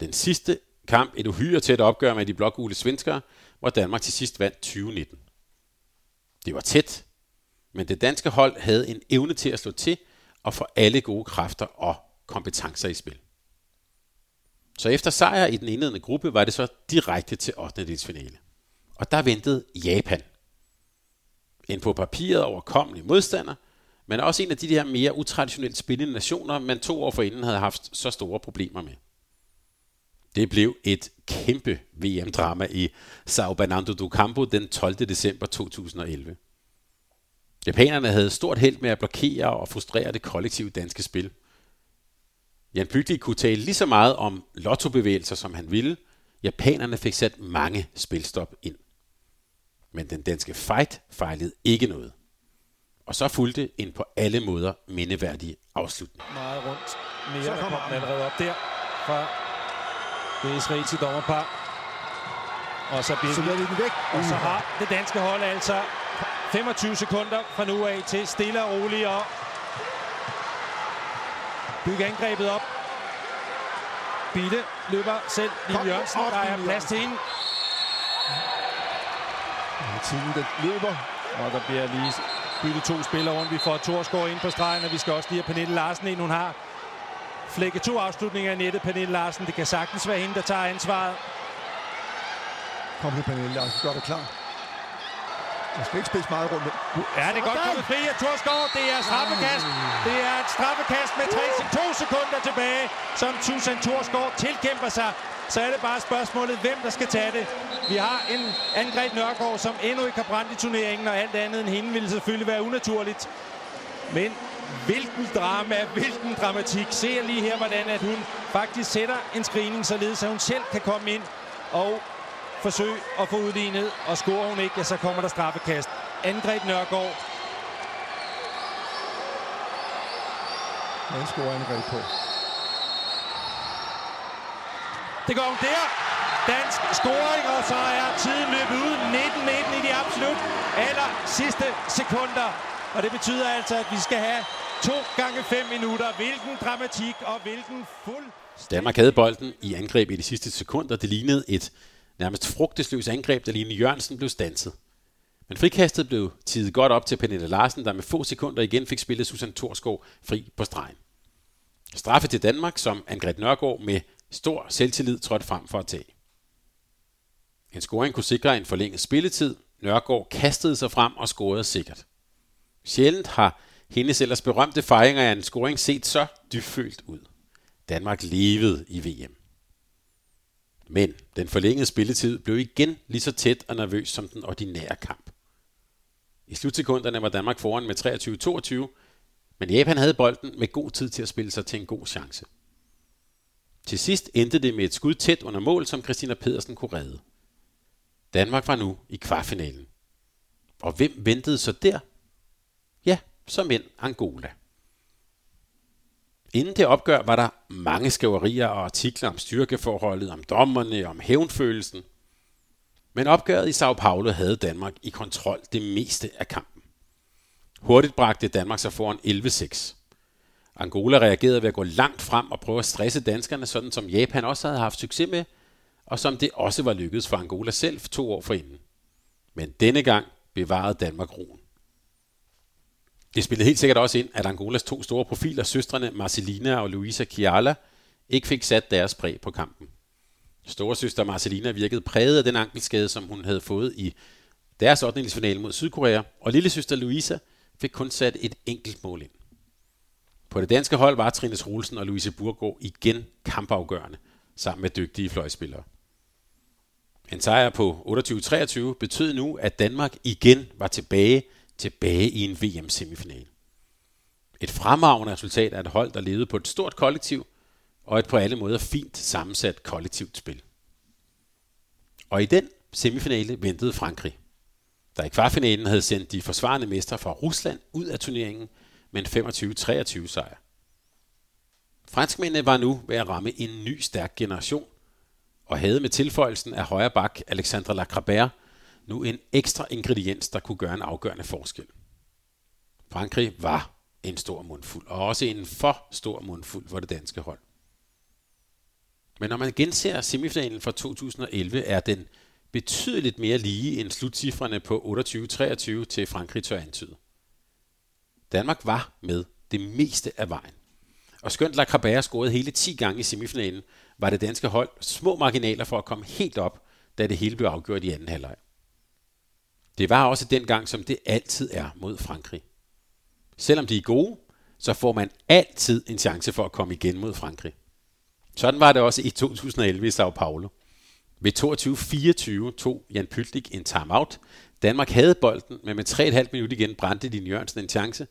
Den sidste kamp et uhyre tæt opgør med de blågule svenskere, hvor Danmark til sidst vandt 2019. Det var tæt, men det danske hold havde en evne til at slå til og få alle gode kræfter og kompetencer i spil. Så efter sejr i den indledende gruppe var det så direkte til 8. finale. Og der ventede Japan. En på papiret overkommelig modstander, men også en af de der mere utraditionelt spillende nationer, man to år forinden havde haft så store problemer med. Det blev et kæmpe VM-drama i Sao Bernardo do Campo den 12. december 2011. Japanerne havde stort held med at blokere og frustrere det kollektive danske spil. Jan Bygli kunne tale lige så meget om lottobevægelser, som han ville. Japanerne fik sat mange spilstop ind. Men den danske fight fejlede ikke noget. Og så fulgte en på alle måder mindeværdig afslutning. Meget rundt. Mere så kommer den allerede op der fra det israelske dommerpar. Og så bliver den væk. Og så har det danske hold altså 25 sekunder fra nu af til stille og roligt og bygge angrebet op. Bille løber selv. Lille Jørgensen, der er plads til hende. Tiden den løber. Og der bliver lige byttet to spillere rundt. Vi får Torsgaard ind på stregen, og vi skal også lige have Pernille Larsen ind. Hun har flækket to afslutninger i nettet. Pernille Larsen, det kan sagtens være hende, der tager ansvaret. Kom nu, Pernille Larsen. Gør dig klar. Jeg skal ikke spille meget rundt. Ja, det er godt kommet fri af Torsgaard. Det er straffekast. Det er et straffekast med 3, 2 sekunder tilbage, som Susan Torsgaard tilkæmper sig. Så er det bare spørgsmålet, hvem der skal tage det. Vi har en angreb Nørgaard, som endnu ikke har brændt i turneringen, og alt andet end hende ville selvfølgelig være unaturligt. Men hvilken drama, hvilken dramatik. Se lige her, hvordan at hun faktisk sætter en screening, således at hun selv kan komme ind og forsøge at få udlignet. Og scorer hun ikke, ja, så kommer der straffekast. Angreb Nørgaard. Han scorer angreb på. Det går hun der. Dansk scoring, og så er tiden løbet ud. 19-19 i de absolut aller sidste sekunder. Og det betyder altså, at vi skal have to gange fem minutter. Hvilken dramatik og hvilken fuld... Danmark havde bolden i angreb i de sidste sekunder. Det lignede et nærmest frugtesløs angreb, da Line Jørgensen blev stanset. Men frikastet blev tidet godt op til Pernille Larsen, der med få sekunder igen fik spillet Susan Torskov fri på stregen. Straffe til Danmark, som Angret Nørgaard med stor selvtillid trådte frem for at tage. En scoring kunne sikre en forlænget spilletid. Nørgaard kastede sig frem og scorede sikkert. Sjældent har hendes ellers berømte fejringer af en scoring set så dybfølt ud. Danmark levede i VM. Men den forlængede spilletid blev igen lige så tæt og nervøs som den ordinære kamp. I slutsekunderne var Danmark foran med 23-22, men Japan havde bolden med god tid til at spille sig til en god chance. Til sidst endte det med et skud tæt under mål, som Christina Pedersen kunne redde. Danmark var nu i kvartfinalen. Og hvem ventede så der? Ja, som end Angola. Inden det opgør var der mange skriverier og artikler om styrkeforholdet, om dommerne, om hævnfølelsen. Men opgøret i Sao Paulo havde Danmark i kontrol det meste af kampen. Hurtigt bragte Danmark sig foran 11-6. Angola reagerede ved at gå langt frem og prøve at stresse danskerne, sådan som Japan også havde haft succes med, og som det også var lykkedes for Angola selv to år forinden. Men denne gang bevarede Danmark roen. Det spillede helt sikkert også ind, at Angolas to store profiler, søstrene Marcelina og Luisa Kiala, ikke fik sat deres præg på kampen. Storesøster Marcelina virkede præget af den ankelskade, som hun havde fået i deres 8. mod Sydkorea, og lille søster Luisa fik kun sat et enkelt mål ind. På det danske hold var Trines Rolsen og Louise Burgård igen kampafgørende, sammen med dygtige fløjspillere. En sejr på 28-23 betød nu, at Danmark igen var tilbage, tilbage i en VM-semifinal. Et fremragende resultat af et hold, der levede på et stort kollektiv og et på alle måder fint sammensat kollektivt spil. Og i den semifinale ventede Frankrig, der i kvartfinalen havde sendt de forsvarende mestre fra Rusland ud af turneringen med en 25-23 sejr. Franskmændene var nu ved at ramme en ny stærk generation, og havde med tilføjelsen af højre bak Alexandre Lacrabert nu en ekstra ingrediens, der kunne gøre en afgørende forskel. Frankrig var en stor mundfuld, og også en for stor mundfuld for det danske hold. Men når man genser semifinalen fra 2011, er den betydeligt mere lige end slutcifrene på 28-23 til Frankrig tør antyde. Danmark var med det meste af vejen. Og skønt Lacrabert scorede hele 10 gange i semifinalen, var det danske hold små marginaler for at komme helt op, da det hele blev afgjort i anden halvleg. Det var også dengang, som det altid er mod Frankrig. Selvom de er gode, så får man altid en chance for at komme igen mod Frankrig. Sådan var det også i 2011 i Sao Paulo. Ved 22-24 tog Jan Pytlik en timeout. Danmark havde bolden, men med 3,5 minutter igen brændte Din Jørgensen en chance,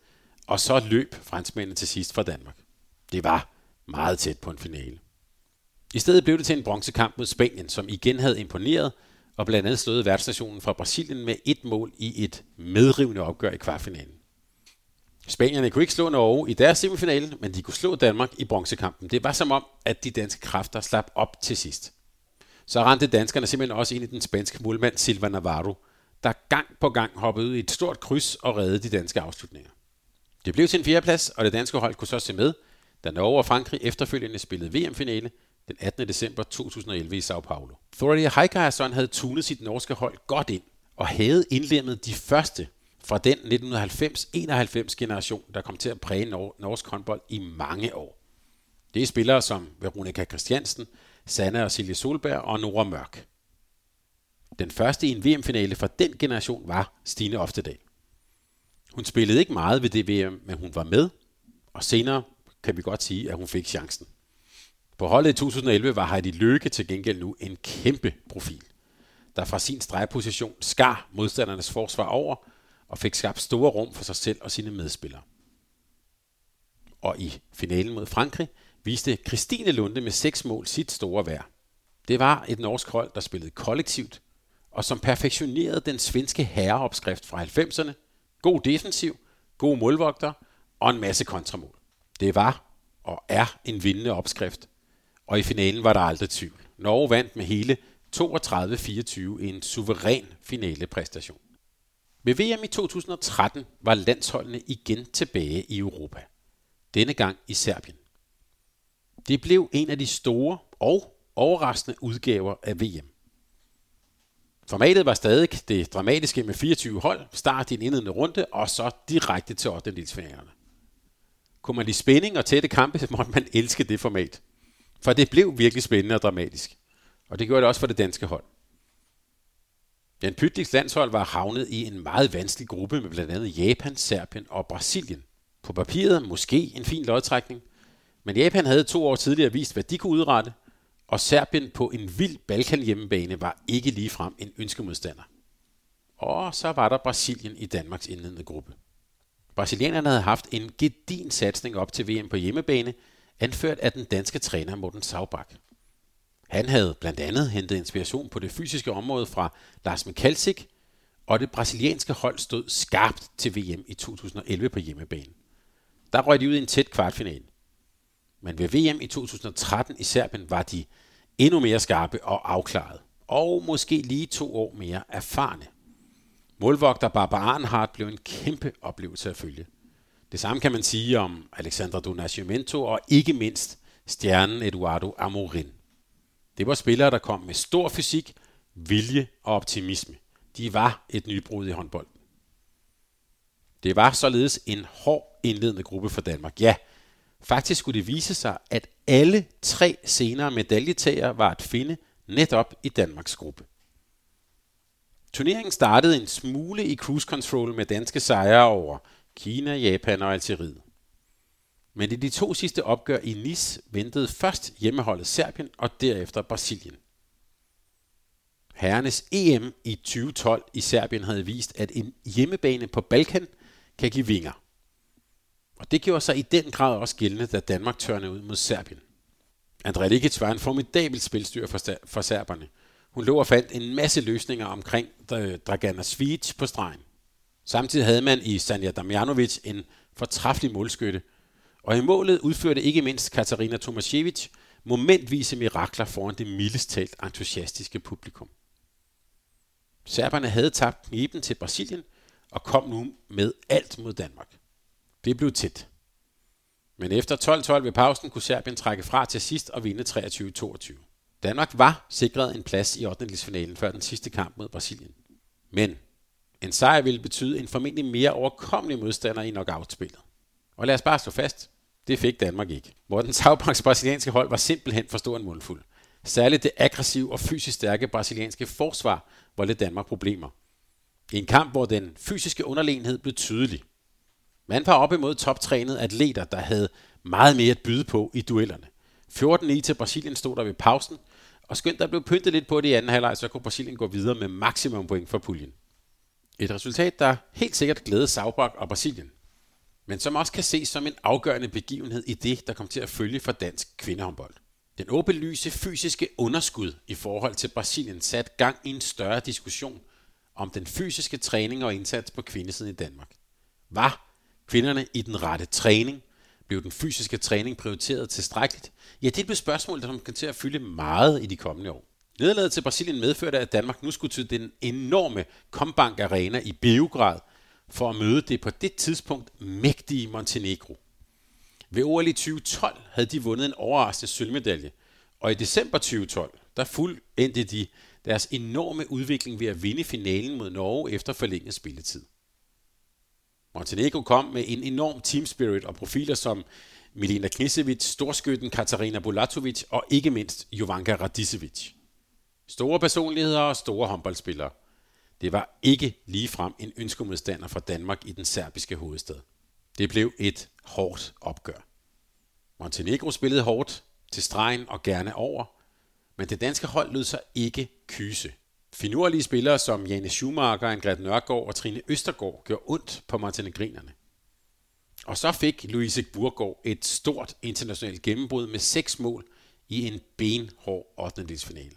og så løb franskmændene til sidst fra Danmark. Det var meget tæt på en finale. I stedet blev det til en bronzekamp mod Spanien, som igen havde imponeret, og blandt andet slået værtsnationen fra Brasilien med et mål i et medrivende opgør i kvartfinalen. Spanierne kunne ikke slå Norge i deres semifinale, men de kunne slå Danmark i bronzekampen. Det var som om, at de danske kræfter slap op til sidst. Så rendte danskerne simpelthen også ind i den spanske målmand Silva Navarro, der gang på gang hoppede ud i et stort kryds og reddede de danske afslutninger. Det blev til en fjerdeplads, og det danske hold kunne så se med, da Norge og Frankrig efterfølgende spillede VM-finale den 18. december 2011 i Sao Paulo. Thorir Heikarsson havde tunet sit norske hold godt ind og havde indlemmet de første fra den 1990-91 generation, der kom til at præge norsk håndbold i mange år. Det er spillere som Veronika Christiansen, Sanna og Silje Solberg og Nora Mørk. Den første i en VM-finale fra den generation var Stine Oftedal. Hun spillede ikke meget ved det VM, men hun var med, og senere kan vi godt sige, at hun fik chancen. På holdet i 2011 var Heidi Løkke til gengæld nu en kæmpe profil, der fra sin stregposition skar modstandernes forsvar over og fik skabt store rum for sig selv og sine medspillere. Og i finalen mod Frankrig viste Christine Lunde med seks mål sit store værd. Det var et norsk hold, der spillede kollektivt, og som perfektionerede den svenske herreopskrift fra 90'erne. God defensiv, gode målvogter og en masse kontramål. Det var og er en vindende opskrift, og i finalen var der aldrig tvivl. Norge vandt med hele 32-24 i en suveræn finalepræstation. Ved VM i 2013 var landsholdene igen tilbage i Europa. Denne gang i Serbien. Det blev en af de store og overraskende udgaver af VM. Formatet var stadig det dramatiske med 24 hold, start i en indledende runde og så direkte til 8. Kunne man lide spænding og tætte kampe, så måtte man elske det format. For det blev virkelig spændende og dramatisk. Og det gjorde det også for det danske hold. Jan Pytliks landshold var havnet i en meget vanskelig gruppe med blandt andet Japan, Serbien og Brasilien. På papiret måske en fin lodtrækning, men Japan havde to år tidligere vist, hvad de kunne udrette, og Serbien på en vild Balkan hjemmebane var ikke ligefrem en ønskemodstander. Og så var der Brasilien i Danmarks indledende gruppe. Brasilianerne havde haft en gedin satsning op til VM på hjemmebane, anført af den danske træner Morten Saubak. Han havde blandt andet hentet inspiration på det fysiske område fra Lars Mikalsik, og det brasilianske hold stod skarpt til VM i 2011 på hjemmebane. Der røg de ud i en tæt kvartfinale. Men ved VM i 2013 i Serbien var de endnu mere skarpe og afklaret, og måske lige to år mere erfarne. Målvogter Barbara Arnhardt blev en kæmpe oplevelse at følge. Det samme kan man sige om Alexandra Donacimento og ikke mindst stjernen Eduardo Amorin. Det var spillere, der kom med stor fysik, vilje og optimisme. De var et nybrud i håndbold. Det var således en hård indledende gruppe for Danmark. Ja, faktisk skulle det vise sig, at alle tre senere medaljetager var at finde netop i Danmarks gruppe. Turneringen startede en smule i cruise control med danske sejre over Kina, Japan og Algeriet. Men i de to sidste opgør i Nice ventede først hjemmeholdet Serbien og derefter Brasilien. Herrenes EM i 2012 i Serbien havde vist, at en hjemmebane på Balkan kan give vinger. Og det gjorde sig i den grad også gældende, da Danmark tørnede ud mod Serbien. Andrej Likic var en formidabel spilstyr for, for serberne. Hun lå og fandt en masse løsninger omkring øh, Dragana Svic på stregen. Samtidig havde man i Sanja Damjanovic en fortræffelig målskytte, og i målet udførte ikke mindst Katarina Tomasiewicz momentvise mirakler foran det mildest talt entusiastiske publikum. Serberne havde tabt kniben til Brasilien og kom nu med alt mod Danmark. Det blev tæt. Men efter 12-12 ved pausen kunne Serbien trække fra til sidst og vinde 23-22. Danmark var sikret en plads i 8. før den sidste kamp mod Brasilien. Men en sejr ville betyde en formentlig mere overkommelig modstander i knockoutspillet. Og lad os bare stå fast, det fik Danmark ikke. Morten Saubanks brasilianske hold var simpelthen for stor en mundfuld. Særligt det aggressive og fysisk stærke brasilianske forsvar voldte Danmark problemer. I en kamp, hvor den fysiske underlegenhed blev tydelig. Man var op imod toptrænede atleter, der havde meget mere at byde på i duellerne. 14-9 til Brasilien stod der ved pausen, og skønt der blev pyntet lidt på det i anden halvleg, så kunne Brasilien gå videre med maksimum point for puljen. Et resultat, der helt sikkert glædede Saubak og Brasilien, men som også kan ses som en afgørende begivenhed i det, der kom til at følge for dansk kvindehåndbold. Den åbenlyse fysiske underskud i forhold til Brasilien satte gang i en større diskussion om den fysiske træning og indsats på kvindesiden i Danmark. Var kvinderne i den rette træning? Blev den fysiske træning prioriteret tilstrækkeligt? Ja, det blev spørgsmål, der kommer til at fylde meget i de kommende år. Nederlaget til Brasilien medførte, at Danmark nu skulle til den enorme Kombank Arena i Beograd for at møde det på det tidspunkt mægtige Montenegro. Ved OL i 2012 havde de vundet en overraskende sølvmedalje, og i december 2012, der fuldendte de deres enorme udvikling ved at vinde finalen mod Norge efter forlænget spilletid. Montenegro kom med en enorm team spirit og profiler som Milena Knisevic, storskytten Katarina Bulatovic og ikke mindst Jovanka Radicevic. Store personligheder og store håndboldspillere. Det var ikke ligefrem en ønskemodstander for Danmark i den serbiske hovedstad. Det blev et hårdt opgør. Montenegro spillede hårdt, til stregen og gerne over, men det danske hold lød sig ikke kyse. Finurlige spillere som Jane Schumacher, Angret Nørgaard og Trine Østergaard gjorde ondt på montenegrinerne. Og så fik Louise Burgård et stort internationalt gennembrud med seks mål i en benhård 8. finale.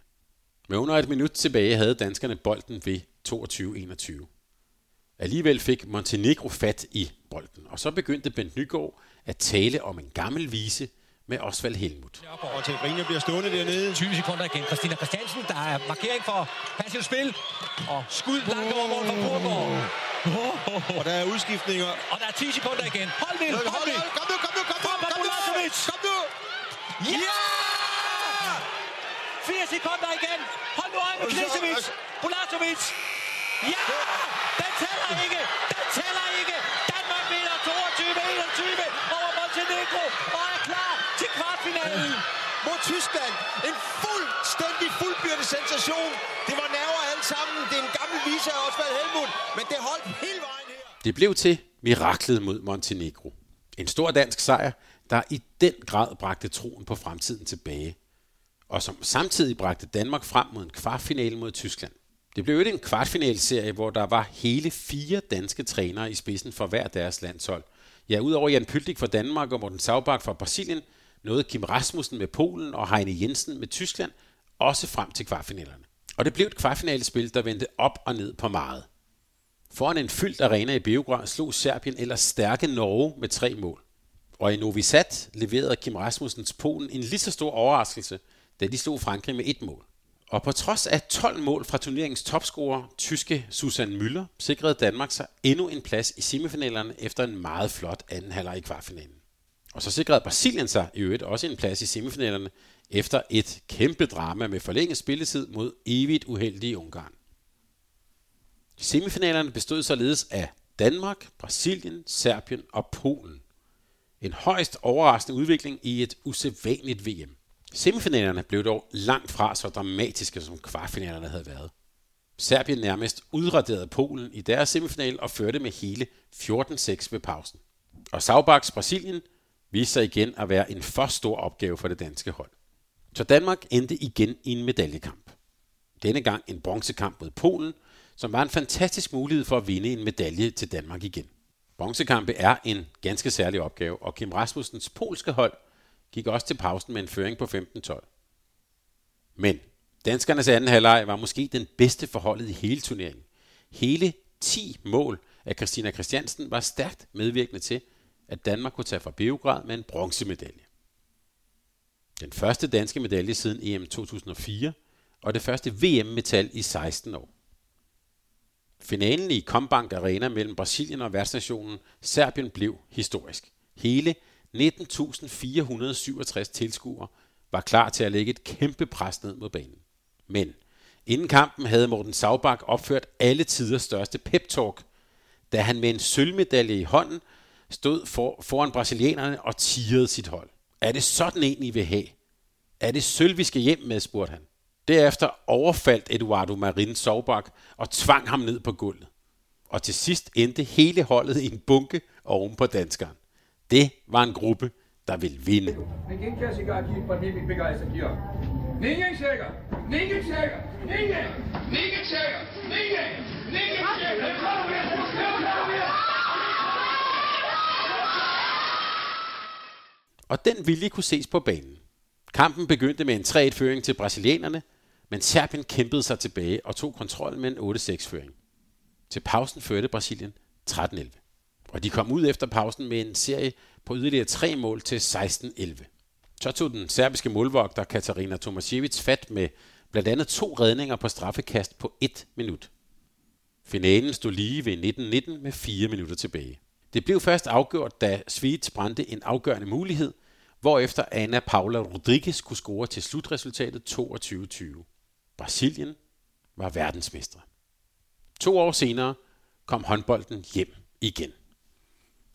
Med under et minut tilbage havde danskerne bolden ved 22-21. Alligevel fik Montenegro fat i bolden, og så begyndte Bent Nygaard at tale om en gammel vise med Osvald Helmut. Og til Grine bliver stående dernede. 20 sekunder igen. Christina Christiansen, der er markering for passivt spil. Og skud langt over mål for Burgård. Og der er udskiftninger. Og der er 10 sekunder igen. Hold det, Hold, det. Kom nu, kom nu, kom nu, Kom, kom nu, kom nu. Ja! 4 sekunder igen. Hold nu øje med Klisevic. Bulatovic. Ja! Den tæller ikke. Den tæller ikke. Danmark vinder 22-21 over Montenegro og er klar til kvartfinalen. Mod Tyskland. En fuldstændig fuldbyrdet sensation. Det var nerver alle sammen. Det er en gammel vise af Osvald Helmut. Men det holdt hele vejen her. Det blev til miraklet mod Montenegro. En stor dansk sejr, der i den grad bragte troen på fremtiden tilbage, og som samtidig bragte Danmark frem mod en kvartfinale mod Tyskland. Det blev jo en kvartfinalserie, hvor der var hele fire danske trænere i spidsen for hver deres landshold. Ja, udover Jan Pyldik fra Danmark og Morten Saubach fra Brasilien, nåede Kim Rasmussen med Polen og Heine Jensen med Tyskland også frem til kvartfinalerne. Og det blev et kvartfinalespil, der vendte op og ned på meget. Foran en fyldt arena i Beograd slog Serbien eller stærke Norge med tre mål. Og i Novi Sad leverede Kim Rasmussens Polen en lige så stor overraskelse, da de slog Frankrig med et mål. Og på trods af 12 mål fra turneringens topscorer, tyske Susan Müller, sikrede Danmark sig endnu en plads i semifinalerne efter en meget flot anden halvleg i kvartfinalen. Og så sikrede Brasilien sig i øvrigt også en plads i semifinalerne efter et kæmpe drama med forlænget spilletid mod evigt uheldige Ungarn. Semifinalerne bestod således af Danmark, Brasilien, Serbien og Polen. En højst overraskende udvikling i et usædvanligt VM. Semifinalerne blev dog langt fra så dramatiske, som kvartfinalerne havde været. Serbien nærmest udraderede Polen i deres semifinal og førte med hele 14-6 ved pausen. Og Saubaks Brasilien viste sig igen at være en for stor opgave for det danske hold. Så Danmark endte igen i en medaljekamp. Denne gang en bronzekamp mod Polen, som var en fantastisk mulighed for at vinde en medalje til Danmark igen. Bronzekampe er en ganske særlig opgave, og Kim Rasmussens polske hold gik også til pausen med en føring på 15-12. Men danskernes anden halvleg var måske den bedste forholdet i hele turneringen. Hele 10 mål af Christina Christiansen var stærkt medvirkende til, at Danmark kunne tage fra Beograd med en bronzemedalje. Den første danske medalje siden EM 2004, og det første VM-metal i 16 år. Finalen i Combank Arena mellem Brasilien og værtsnationen Serbien blev historisk. Hele 19.467 tilskuere var klar til at lægge et kæmpe pres ned mod banen. Men inden kampen havde Morten Saubak opført alle tiders største pep-talk, da han med en sølvmedalje i hånden stod for, foran brasilianerne og tirede sit hold. Er det sådan en, I vil have? Er det sølv, vi skal hjem med, spurgte han. Derefter overfaldt Eduardo Marin Sovbak og tvang ham ned på gulvet. Og til sidst endte hele holdet i en bunke oven på danskeren. Det var en gruppe, der ville vinde. Og den vilje kunne ses på banen. Kampen begyndte med en 3-1-føring til brasilianerne, men Serbien kæmpede sig tilbage og tog kontrollen med en 8-6-føring. Til pausen førte Brasilien 13-11. Og de kom ud efter pausen med en serie på yderligere tre mål til 16-11. Så tog den serbiske målvogter Katarina Tomasiewicz fat med blandt andet to redninger på straffekast på et minut. Finalen stod lige ved 19-19 med fire minutter tilbage. Det blev først afgjort, da Svits brændte en afgørende mulighed, hvorefter Anna Paula Rodriguez kunne score til slutresultatet 22-20. Brasilien var verdensmestre. To år senere kom håndbolden hjem igen.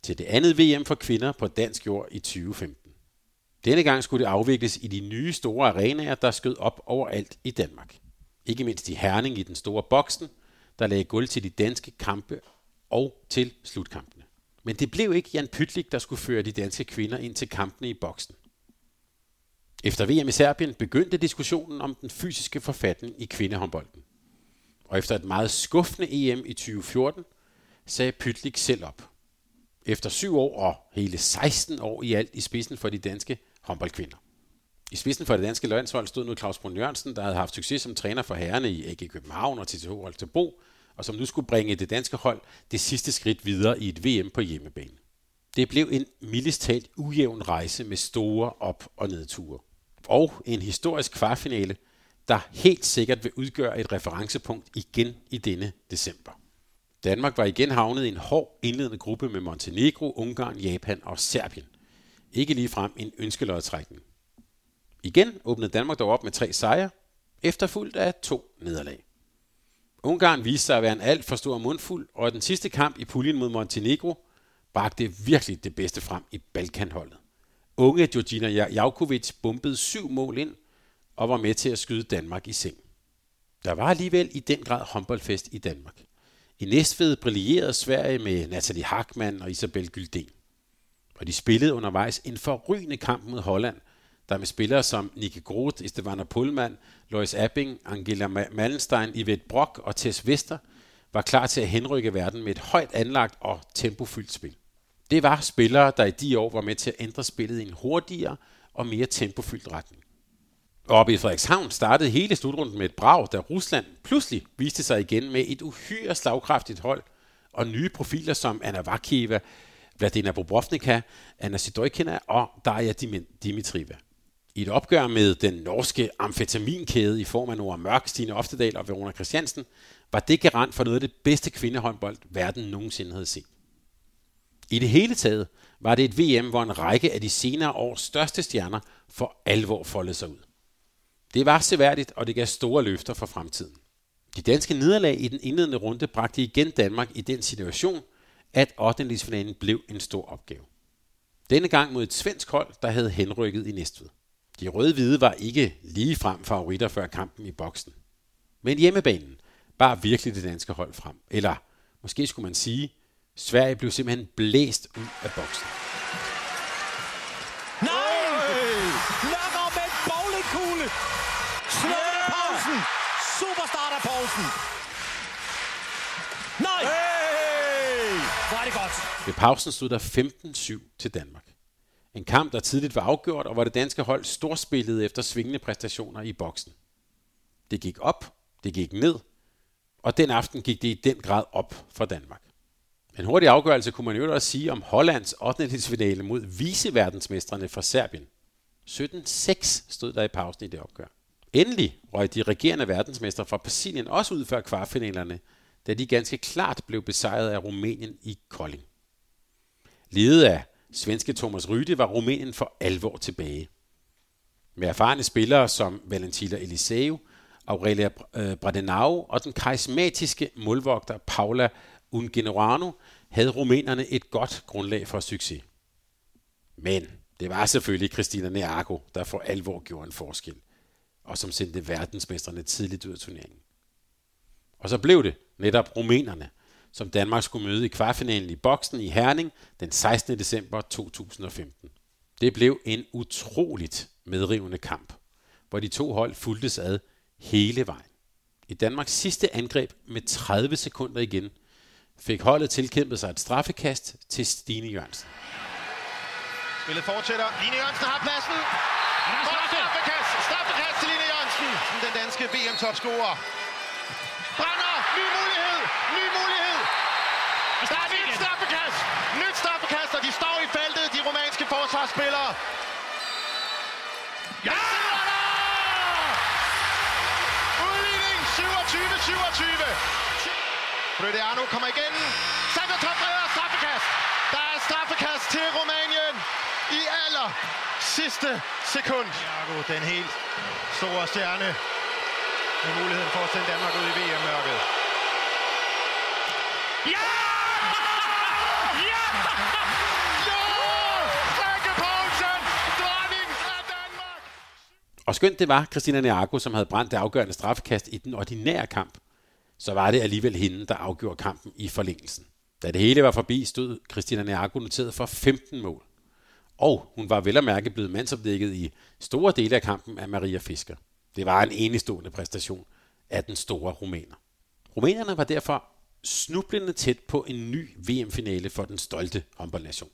Til det andet VM for kvinder på dansk jord i 2015. Denne gang skulle det afvikles i de nye store arenaer, der skød op overalt i Danmark. Ikke mindst i Herning i den store boksen, der lagde guld til de danske kampe og til slutkampene. Men det blev ikke Jan Pytlik, der skulle føre de danske kvinder ind til kampene i boksen. Efter VM i Serbien begyndte diskussionen om den fysiske forfatning i kvindehåndbolden. Og efter et meget skuffende EM i 2014, sagde Pytlik selv op. Efter syv år og hele 16 år i alt i spidsen for de danske håndboldkvinder. I spidsen for det danske landshold stod nu Claus Brun Jørgensen, der havde haft succes som træner for herrerne i AG København og TTH Holstebro, og som nu skulle bringe det danske hold det sidste skridt videre i et VM på hjemmebane. Det blev en mildest talt ujævn rejse med store op- og nedture. Og en historisk kvartfinale, der helt sikkert vil udgøre et referencepunkt igen i denne december. Danmark var igen havnet i en hård indledende gruppe med Montenegro, Ungarn, Japan og Serbien. Ikke lige frem en ønskelodtrækning. Igen åbnede Danmark dog op med tre sejre, efterfulgt af to nederlag. Ungarn viste sig at være en alt for stor mundfuld, og den sidste kamp i puljen mod Montenegro bragte virkelig det bedste frem i Balkanholdet. Unge Georgina Javkovic bumpede syv mål ind og var med til at skyde Danmark i seng. Der var alligevel i den grad håndboldfest i Danmark. I Næstved brillerede Sverige med Natalie Hackmann og Isabel Gylden. Og de spillede undervejs en forrygende kamp mod Holland, der med spillere som Nicky Groth, Estevana Pullman, Lois Abing, Angela Mallenstein, Yvette Brock og Tess Vester var klar til at henrykke verden med et højt anlagt og tempofyldt spil. Det var spillere, der i de år var med til at ændre spillet i en hurtigere og mere tempofyldt retning. Oppe i Frederikshavn startede hele slutrunden med et brag, da Rusland pludselig viste sig igen med et uhyre slagkraftigt hold og nye profiler som Anna Vakieva, Vladina Bobrovnika, Anna Sidorkina og Daria Dimitrieva. I et opgør med den norske amfetaminkæde i form af Nora Mørk, Stine Oftedal og Verona Christiansen, var det garant for noget af det bedste kvindehåndbold, verden nogensinde havde set. I det hele taget var det et VM, hvor en række af de senere års største stjerner for alvor foldede sig ud. Det var seværdigt, og det gav store løfter for fremtiden. De danske nederlag i den indledende runde bragte igen Danmark i den situation, at 8. blev en stor opgave. Denne gang mod et svensk hold, der havde henrykket i Næstved. De røde-hvide var ikke lige frem favoritter før kampen i boksen. Men hjemmebanen bar virkelig det danske hold frem. Eller måske skulle man sige, Sverige blev simpelthen blæst ud af boksen. Nej! Nørgaard med en bowlingkugle! Slår yeah! pausen! Superstart af pausen! Nej! Hey! Hvor er det godt! Ved pausen stod der 15-7 til Danmark. En kamp, der tidligt var afgjort, og hvor det danske hold storspillede efter svingende præstationer i boksen. Det gik op, det gik ned, og den aften gik det i den grad op for Danmark. En hurtig afgørelse kunne man jo også sige om Hollands 8. finale mod viceverdensmestrene fra Serbien. 17-6 stod der i pausen i det opgør. Endelig røg de regerende verdensmester fra Brasilien også ud før kvartfinalerne, da de ganske klart blev besejret af Rumænien i Kolding. Ledet af svenske Thomas Ryde var Rumænien for alvor tilbage. Med erfarne spillere som Valentina Eliseu, Aurelia øh, Bradenau og den karismatiske målvogter Paula Ungenerano havde rumænerne et godt grundlag for succes. Men det var selvfølgelig Christina Neago, der for alvor gjorde en forskel, og som sendte verdensmestrene tidligt ud af turneringen. Og så blev det netop rumænerne, som Danmark skulle møde i kvartfinalen i boksen i Herning den 16. december 2015. Det blev en utroligt medrivende kamp, hvor de to hold fulgtes ad hele vejen. I Danmarks sidste angreb med 30 sekunder igen – fik holdet tilkæmpet sig et straffekast til Stine Jørgensen. Spillet fortsætter. Line Jørgensen har pladsen. Straffekast. Straffekast Jørgensen, den danske VM-topscorer. Brænder. Ny mulighed. Ny mulighed. Der er nyt straffekast. Nyt straffekast, og de står i feltet, de romanske forsvarsspillere. Ja! Udligning 27-27. Brødeano kommer igen. Sandro Topredder, straffekast. Der er straffekast til Rumænien i aller sidste sekund. Jago, den helt store stjerne med muligheden for at sende Danmark ud i VM-mørket. Ja! Ja! Og skønt det var Christina Niago, som havde brændt det afgørende straffekast i den ordinære kamp, så var det alligevel hende, der afgjorde kampen i forlængelsen. Da det hele var forbi, stod Christina Niago noteret for 15 mål. Og hun var vel at mærke blevet mandsopdækket i store dele af kampen af Maria Fisker. Det var en enestående præstation af den store rumæner. Rumænerne var derfor snublende tæt på en ny VM-finale for den stolte håndboldnation.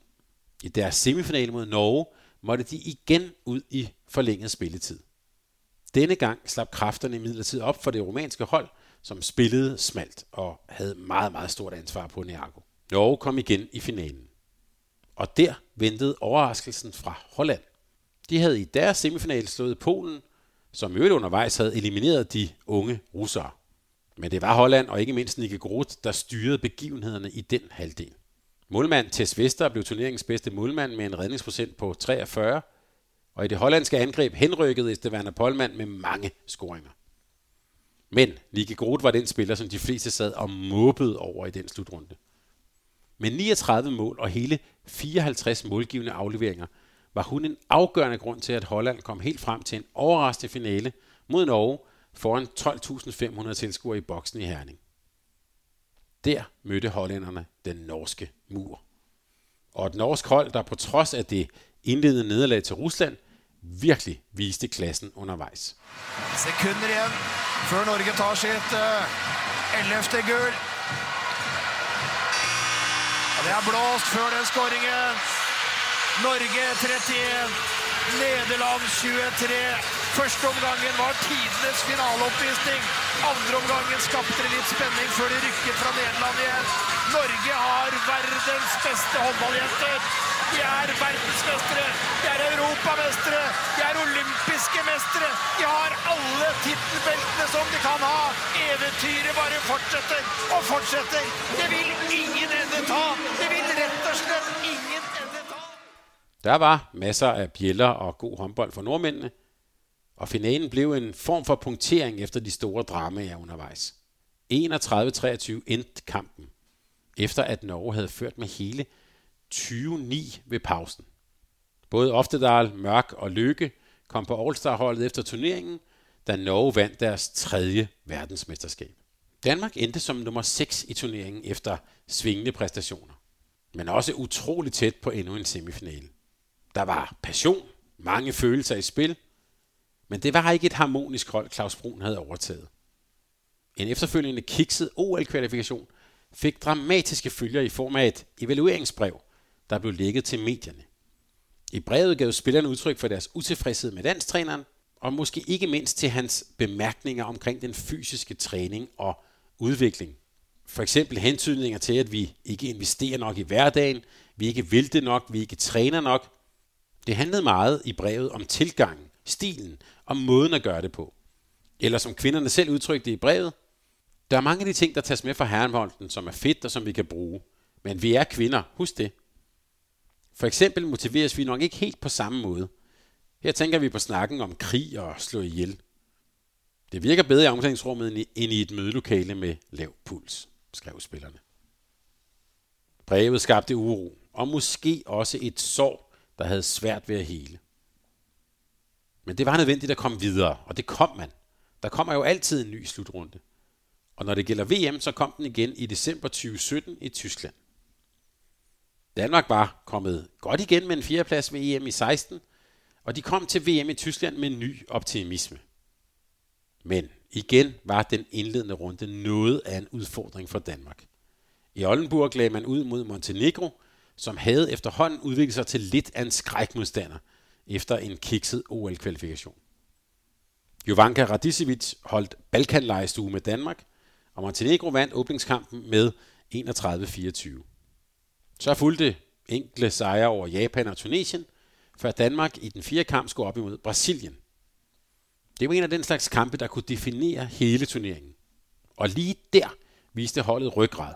I deres semifinale mod Norge måtte de igen ud i forlænget spilletid. Denne gang slap kræfterne imidlertid op for det romanske hold, som spillede smalt og havde meget, meget stort ansvar på Niago. Norge kom igen i finalen. Og der ventede overraskelsen fra Holland. De havde i deres semifinal slået Polen, som øvrigt undervejs havde elimineret de unge russere. Men det var Holland og ikke mindst Nicky Groth, der styrede begivenhederne i den halvdel. Målmand Tess Vester blev turneringens bedste målmand med en redningsprocent på 43, og i det hollandske angreb henrykkede Estevan Polman med mange scoringer. Men Nicky Groth var den spiller, som de fleste sad og måbede over i den slutrunde. Med 39 mål og hele 54 målgivende afleveringer var hun en afgørende grund til, at Holland kom helt frem til en overraskende finale mod Norge foran 12.500 tilskuere i boksen i Herning. Der mødte hollænderne den norske mur. Og et norsk hold, der på trods af det indledende nederlag til Rusland, virkelig viste klassen undervejs. Sekunder igen, før Norge tager sit 11. Eh, gul. Og det er blåst før den skåringen. Norge 31, Nederland 23. Første omgangen var tidenes finaleoppvisning. Andre omgangen skapte det litt spenning før de rykket fra Nederland igjen. Norge har verdens beste håndballjenter. De er verdensmestere, de er europamestere, de er olympiske mestere. De har alle tittelbeltene som de kan ha. Eventyret bare fortsetter og fortsetter. Det vil ingen ende ta. Det vil rett og slett ingen ende ta. Der var masser af bjæller og god håndbold for nordmændene, og finalen blev en form for punktering efter de store dramaer undervejs. 31-23 endte kampen, efter at Norge havde ført med hele 20-9 ved pausen. Både Oftedal, Mørk og Lykke kom på All-Star-holdet efter turneringen, da Norge vandt deres tredje verdensmesterskab. Danmark endte som nummer 6 i turneringen efter svingende præstationer, men også utroligt tæt på endnu en semifinale. Der var passion, mange følelser i spil, men det var ikke et harmonisk hold, Claus Brun havde overtaget. En efterfølgende kikset OL-kvalifikation fik dramatiske følger i form af et evalueringsbrev, der blev lægget til medierne. I brevet gav spillerne udtryk for deres utilfredshed med landstræneren, og måske ikke mindst til hans bemærkninger omkring den fysiske træning og udvikling. For eksempel hentydninger til, at vi ikke investerer nok i hverdagen, vi ikke vil det nok, vi ikke træner nok. Det handlede meget i brevet om tilgangen, stilen og måden at gøre det på. Eller som kvinderne selv udtrykte i brevet, der er mange af de ting, der tages med fra herrenvolden, som er fedt og som vi kan bruge. Men vi er kvinder, husk det. For eksempel motiveres vi nok ikke helt på samme måde. Her tænker vi på snakken om krig og slå ihjel. Det virker bedre i omklædningsrummet end i et mødelokale med lav puls, skrev spillerne. Brevet skabte uro, og måske også et sår, der havde svært ved at hele. Men det var nødvendigt at komme videre, og det kom man. Der kommer jo altid en ny slutrunde. Og når det gælder VM, så kom den igen i december 2017 i Tyskland. Danmark var kommet godt igen med en fjerdeplads ved EM i 16, og de kom til VM i Tyskland med ny optimisme. Men igen var den indledende runde noget af en udfordring for Danmark. I Oldenburg lagde man ud mod Montenegro, som havde efterhånden udviklet sig til lidt af en skrækmodstander efter en kikset OL-kvalifikation. Jovanka Radicevic holdt Balkanlejestue med Danmark, og Montenegro vandt åbningskampen med 31-24. Så fulgte enkle sejre over Japan og Tunesien, før Danmark i den fjerde kamp skulle op imod Brasilien. Det var en af den slags kampe, der kunne definere hele turneringen. Og lige der viste holdet ryggrad.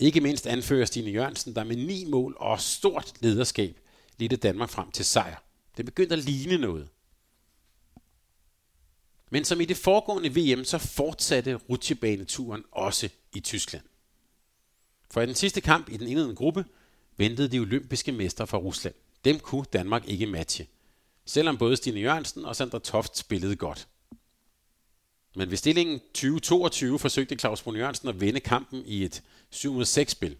Ikke mindst anfører Stine Jørgensen, der med ni mål og stort lederskab ledte Danmark frem til sejr. Det begyndte at ligne noget. Men som i det foregående VM, så fortsatte rutsjebaneturen også i Tyskland. For i den sidste kamp i den indledende gruppe ventede de olympiske mestre fra Rusland. Dem kunne Danmark ikke matche, selvom både Stine Jørgensen og Sandra Toft spillede godt. Men ved stillingen 2022 forsøgte Claus Brun Jørgensen at vinde kampen i et 7-6-spil.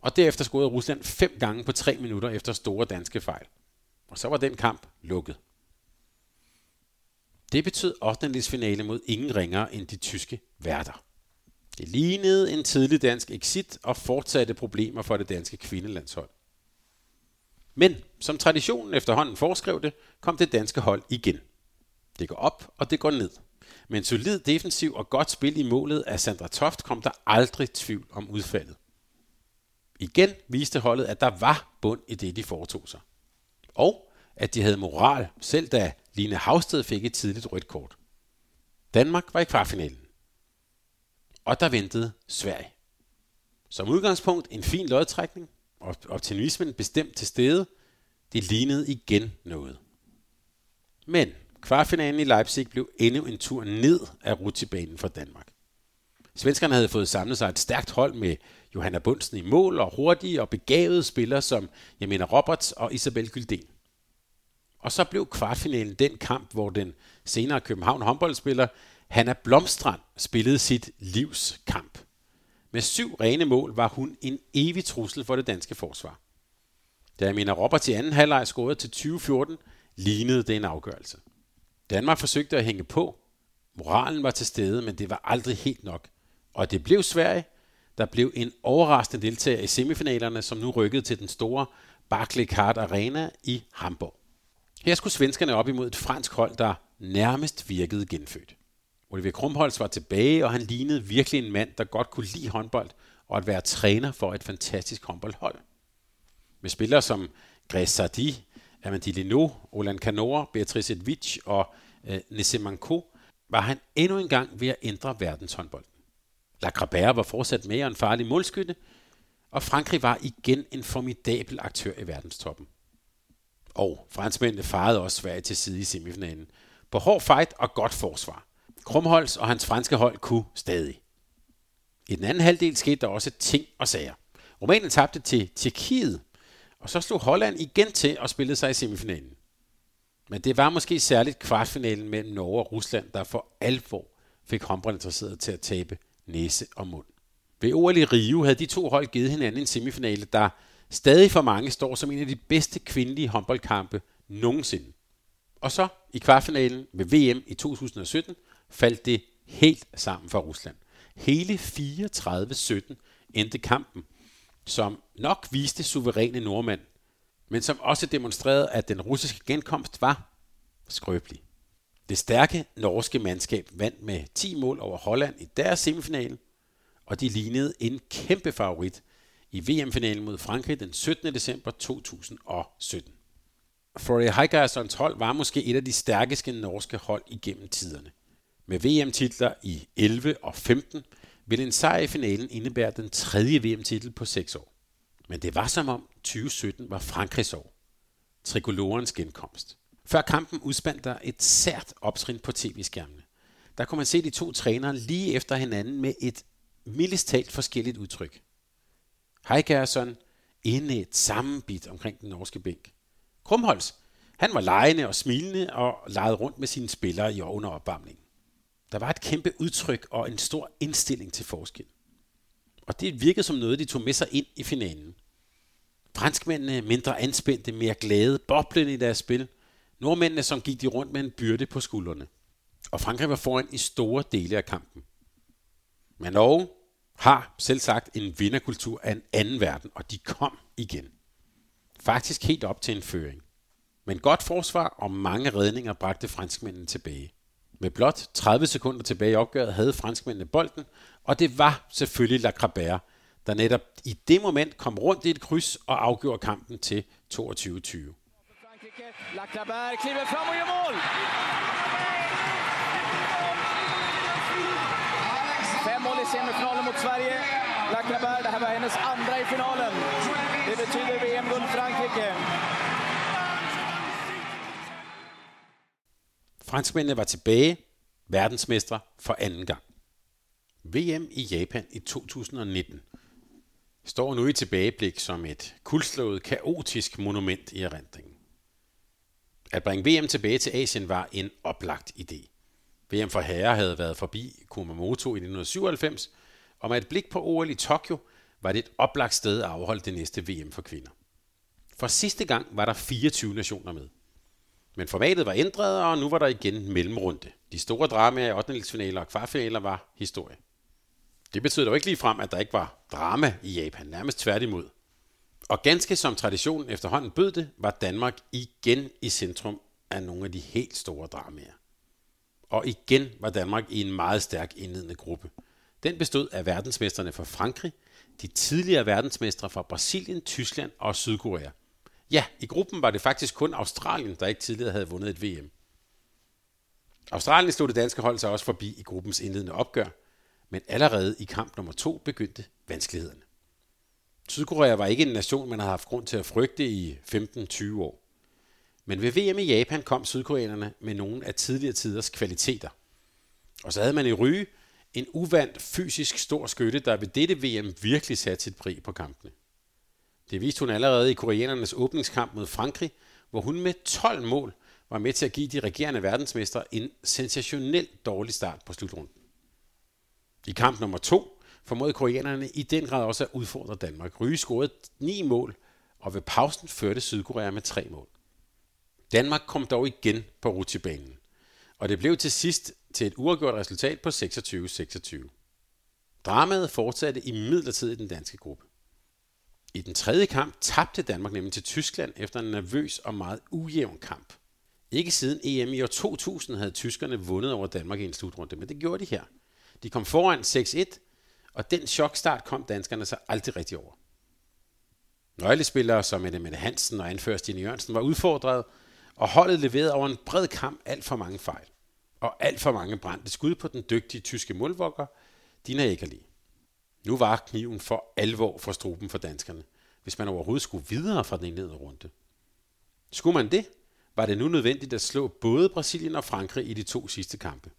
Og derefter scorede Rusland fem gange på tre minutter efter store danske fejl. Og så var den kamp lukket. Det betød 8. finale mod ingen ringere end de tyske værter. Det lignede en tidlig dansk exit og fortsatte problemer for det danske kvindelandshold. Men som traditionen efterhånden foreskrev det, kom det danske hold igen. Det går op, og det går ned. Men en solid defensiv og godt spil i målet af Sandra Toft kom der aldrig tvivl om udfaldet. Igen viste holdet, at der var bund i det, de foretog sig. Og at de havde moral, selv da Line Havsted fik et tidligt rødt kort. Danmark var i kvartfinalen. Og der ventede Sverige. Som udgangspunkt en fin lodtrækning, og optimismen bestemt til stede. Det lignede igen noget. Men kvartfinalen i Leipzig blev endnu en tur ned af rutsjebanen for Danmark. Svenskerne havde fået samlet sig et stærkt hold med Johanna Bunsen i mål og hurtige og begavede spillere som Jamina Roberts og Isabel Gylden. Og så blev kvartfinalen den kamp, hvor den senere København håndboldspiller Hanna Blomstrand spillede sit livs kamp. Med syv rene mål var hun en evig trussel for det danske forsvar. Da Amina Roberts i anden halvleg scorede til 2014, lignede det en afgørelse. Danmark forsøgte at hænge på. Moralen var til stede, men det var aldrig helt nok. Og det blev Sverige, der blev en overraskende deltager i semifinalerne, som nu rykkede til den store Barclaycard Arena i Hamburg. Her skulle svenskerne op imod et fransk hold, der nærmest virkede genfødt. Oliver Krumholz var tilbage, og han lignede virkelig en mand, der godt kunne lide håndbold og at være træner for et fantastisk håndboldhold. Med spillere som Græs Sardi, Amandi Leno, Olan Kanor, Beatrice Edvich og øh, Nesemanko var han endnu en gang ved at ændre verdenshåndbolden. Lacrabert var fortsat mere en farlig målskytte, og Frankrig var igen en formidabel aktør i verdenstoppen. Og franskmændene farede også Sverige til side i semifinalen. På hård fight og godt forsvar. Krumholz og hans franske hold kunne stadig. I den anden halvdel skete der også ting og sager. Rumænien tabte til Tjekkiet, og så slog Holland igen til og spillede sig i semifinalen. Men det var måske særligt kvartfinalen mellem Norge og Rusland, der for alvor fik håndboldinteresserede til at tabe næse og mund. Ved OL i Rio havde de to hold givet hinanden en semifinale, der stadig for mange står som en af de bedste kvindelige håndboldkampe nogensinde. Og så i kvartfinalen ved VM i 2017 faldt det helt sammen for Rusland. Hele 34-17 endte kampen, som nok viste suveræne nordmand, men som også demonstrerede, at den russiske genkomst var skrøbelig. Det stærke norske mandskab vandt med 10 mål over Holland i deres semifinale, og de lignede en kæmpe favorit i VM-finalen mod Frankrig den 17. december 2017. Florian Heigersons hold var måske et af de stærkeste norske hold igennem tiderne. Med VM-titler i 11 og 15 ville en sejr i finalen indebære den tredje VM-titel på 6 år. Men det var som om 2017 var Frankrigs år. Trikolorens genkomst. Før kampen udspandt der et sært optrin på tv-skærmene. Der kunne man se de to trænere lige efter hinanden med et mildest talt forskelligt udtryk. Heigerson inde et sammenbit omkring den norske bænk. Krumholz, han var lejende og smilende og legede rundt med sine spillere i under opvarmningen. Der var et kæmpe udtryk og en stor indstilling til forskel. Og det virkede som noget, de tog med sig ind i finalen. Franskmændene mindre anspændte, mere glade, boblende i deres spil. Nordmændene, som gik de rundt med en byrde på skuldrene. Og Frankrig var foran i store dele af kampen. Men Norge har selv sagt en vinderkultur af en anden verden, og de kom igen. Faktisk helt op til en føring. Men godt forsvar og mange redninger bragte franskmændene tilbage. Med blot 30 sekunder tilbage i opgøret havde franskmændene bolden, og det var selvfølgelig Lacrabert, der netop i det moment kom rundt i et kryds og afgjorde kampen til 22-20. Lacrabert kliver frem og gør mål! Fem mål i semifinalen mod Sverige. Lacrabert, det her var hendes andra i finalen. Det betyder VM-guld Frankrike. Franskmændene var tilbage, verdensmestre for anden gang. VM i Japan i 2019 står nu i tilbageblik som et kuldslået, kaotisk monument i erindringen. At bringe VM tilbage til Asien var en oplagt idé. VM for herrer havde været forbi Kumamoto i 1997, og med et blik på OL i Tokyo var det et oplagt sted at afholde det næste VM for kvinder. For sidste gang var der 24 nationer med. Men formatet var ændret, og nu var der igen mellemrunde. De store dramaer i 8. og kvartfinaler var historie. Det betød dog ikke lige frem, at der ikke var drama i Japan, nærmest tværtimod. Og ganske som traditionen efterhånden bød det, var Danmark igen i centrum af nogle af de helt store dramaer. Og igen var Danmark i en meget stærk indledende gruppe. Den bestod af verdensmesterne fra Frankrig, de tidligere verdensmestre fra Brasilien, Tyskland og Sydkorea. Ja, i gruppen var det faktisk kun Australien, der ikke tidligere havde vundet et VM. Australien stod det danske hold sig også forbi i gruppens indledende opgør, men allerede i kamp nummer to begyndte vanskelighederne. Sydkorea var ikke en nation, man havde haft grund til at frygte i 15-20 år. Men ved VM i Japan kom sydkoreanerne med nogle af tidligere tiders kvaliteter. Og så havde man i Ryge en uvandt fysisk stor skytte, der ved dette VM virkelig satte sit præg på kampene. Det viste hun allerede i koreanernes åbningskamp mod Frankrig, hvor hun med 12 mål var med til at give de regerende verdensmestre en sensationelt dårlig start på slutrunden. I kamp nummer to formåede koreanerne i den grad også at udfordre Danmark. Ryge scorede 9 mål, og ved pausen førte Sydkorea med 3 mål. Danmark kom dog igen på rutsjebanen, og det blev til sidst til et uafgjort resultat på 26-26. Dramaet fortsatte i midlertid i den danske gruppe. I den tredje kamp tabte Danmark nemlig til Tyskland efter en nervøs og meget ujævn kamp. Ikke siden EM i år 2000 havde tyskerne vundet over Danmark i en slutrunde, men det gjorde de her. De kom foran 6-1, og den chokstart kom danskerne så aldrig rigtig over. Nøglespillere som Mette Mette Hansen og anfører Stine Jørgensen var udfordret, og holdet leverede over en bred kamp alt for mange fejl. Og alt for mange brændte skud på den dygtige tyske målvokker, Dina Eggerli. Nu var kniven for alvor for struben for danskerne, hvis man overhovedet skulle videre fra den indledende runde. Skulle man det, var det nu nødvendigt at slå både Brasilien og Frankrig i de to sidste kampe.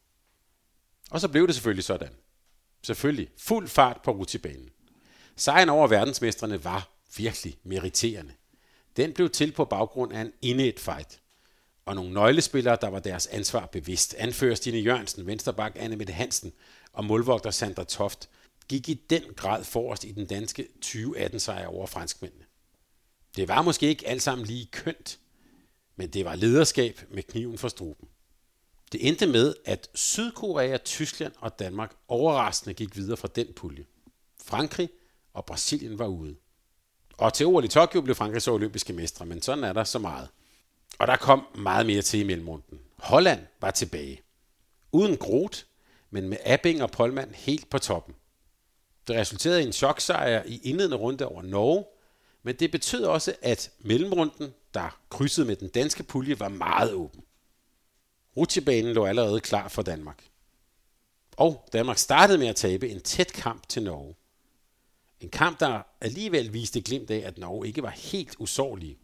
Og så blev det selvfølgelig sådan. Selvfølgelig fuld fart på rutibanen. Sejren over verdensmestrene var virkelig meriterende. Den blev til på baggrund af en indet fight. Og nogle nøglespillere, der var deres ansvar bevidst. Anfører Stine Jørgensen, vensterbak Anne Mette Hansen og målvogter Sandra Toft gik i den grad forrest i den danske 2018-sejr over franskmændene. Det var måske ikke alt sammen lige kønt, men det var lederskab med kniven for struben. Det endte med, at Sydkorea, Tyskland og Danmark overraskende gik videre fra den pulje. Frankrig og Brasilien var ude. Og til OL i Tokyo blev Frankrig så olympiske mestre, men sådan er der så meget. Og der kom meget mere til i mellemrunden. Holland var tilbage. Uden Groth, men med Abing og Polman helt på toppen. Det resulterede i en choksejr i indledende runde over Norge, men det betød også, at mellemrunden, der krydsede med den danske pulje, var meget åben. Rutsjebanen lå allerede klar for Danmark. Og Danmark startede med at tabe en tæt kamp til Norge. En kamp, der alligevel viste glimt af, at Norge ikke var helt usårlige.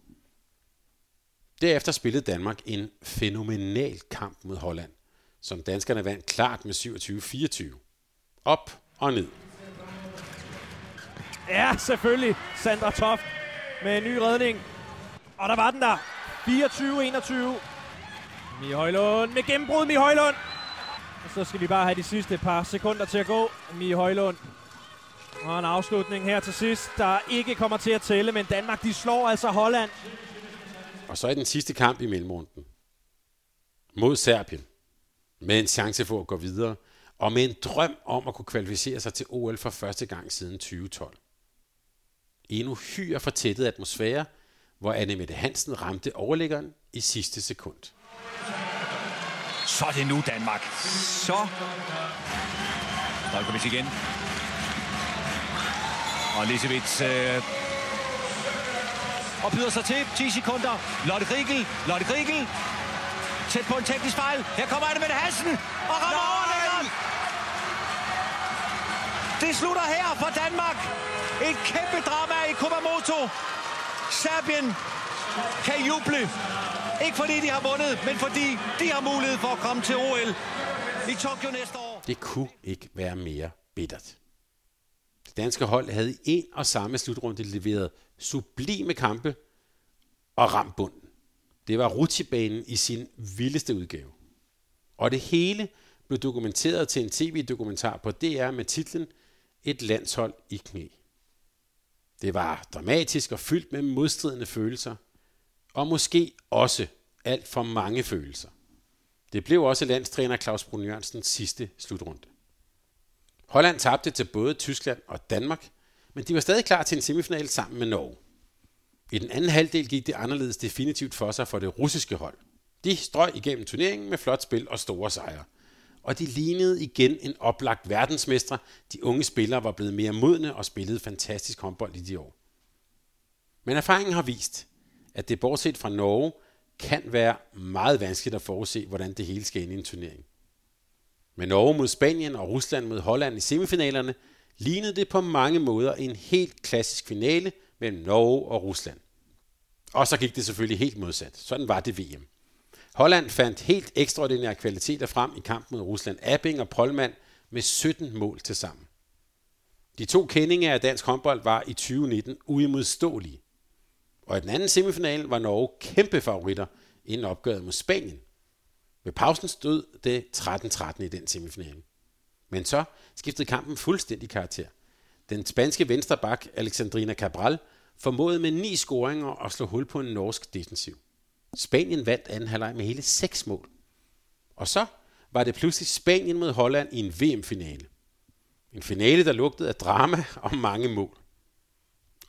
Derefter spillede Danmark en fænomenal kamp mod Holland, som danskerne vandt klart med 27-24. Op og ned. Ja, selvfølgelig. Sandra Toft med en ny redning. Og der var den der. 24-21. Mi Højlund med gennembrud, Mi Højlund. Og så skal vi bare have de sidste par sekunder til at gå. Mi Højlund. Og en afslutning her til sidst, der ikke kommer til at tælle, men Danmark, de slår altså Holland. Og så er den sidste kamp i mellemrunden. Mod Serbien. Med en chance for at gå videre. Og med en drøm om at kunne kvalificere sig til OL for første gang siden 2012 endnu hyre fortættet atmosfære, hvor Anne Mette Hansen ramte overlæggeren i sidste sekund. Så er det nu, Danmark. Så. Stojkovic igen. Og Lisevits øh, og byder sig til 10 sekunder. Lotte Grigel, Lotte Grigel. Tæt på en teknisk fejl. Her kommer Anne Mette Hansen og rammer overlæggeren. Det slutter her for Danmark. Et kæmpe drama i Kumamoto. Serbien kan juble. Ikke fordi de har vundet, men fordi de har mulighed for at komme til OL i Tokyo næste år. Det kunne ikke være mere bittert. Det danske hold havde i en og samme slutrunde leveret sublime kampe og ramt bunden. Det var rutsjebanen i sin vildeste udgave. Og det hele blev dokumenteret til en tv-dokumentar på DR med titlen Et landshold i knæ. Det var dramatisk og fyldt med modstridende følelser, og måske også alt for mange følelser. Det blev også landstræner Claus Brun Jørgensens sidste slutrunde. Holland tabte til både Tyskland og Danmark, men de var stadig klar til en semifinal sammen med Norge. I den anden halvdel gik det anderledes definitivt for sig for det russiske hold. De strøg igennem turneringen med flot spil og store sejre. Og de lignede igen en oplagt verdensmestre. De unge spillere var blevet mere modne og spillede fantastisk håndbold i de år. Men erfaringen har vist, at det bortset fra Norge kan være meget vanskeligt at forudse, hvordan det hele skal ende i en turnering. Med Norge mod Spanien og Rusland mod Holland i semifinalerne lignede det på mange måder en helt klassisk finale mellem Norge og Rusland. Og så gik det selvfølgelig helt modsat. Sådan var det VM. Holland fandt helt ekstraordinære kvaliteter frem i kampen mod Rusland. Abing og Polman med 17 mål til sammen. De to kendinger af dansk håndbold var i 2019 uimodståelige. Og i den anden semifinal var Norge kæmpe favoritter inden opgøret mod Spanien. Ved pausen stod det 13-13 i den semifinal. Men så skiftede kampen fuldstændig karakter. Den spanske venstreback Alexandrina Cabral formåede med ni scoringer at slå hul på en norsk defensiv. Spanien vandt anden halvleg med hele seks mål. Og så var det pludselig Spanien mod Holland i en VM-finale. En finale, der lugtede af drama og mange mål.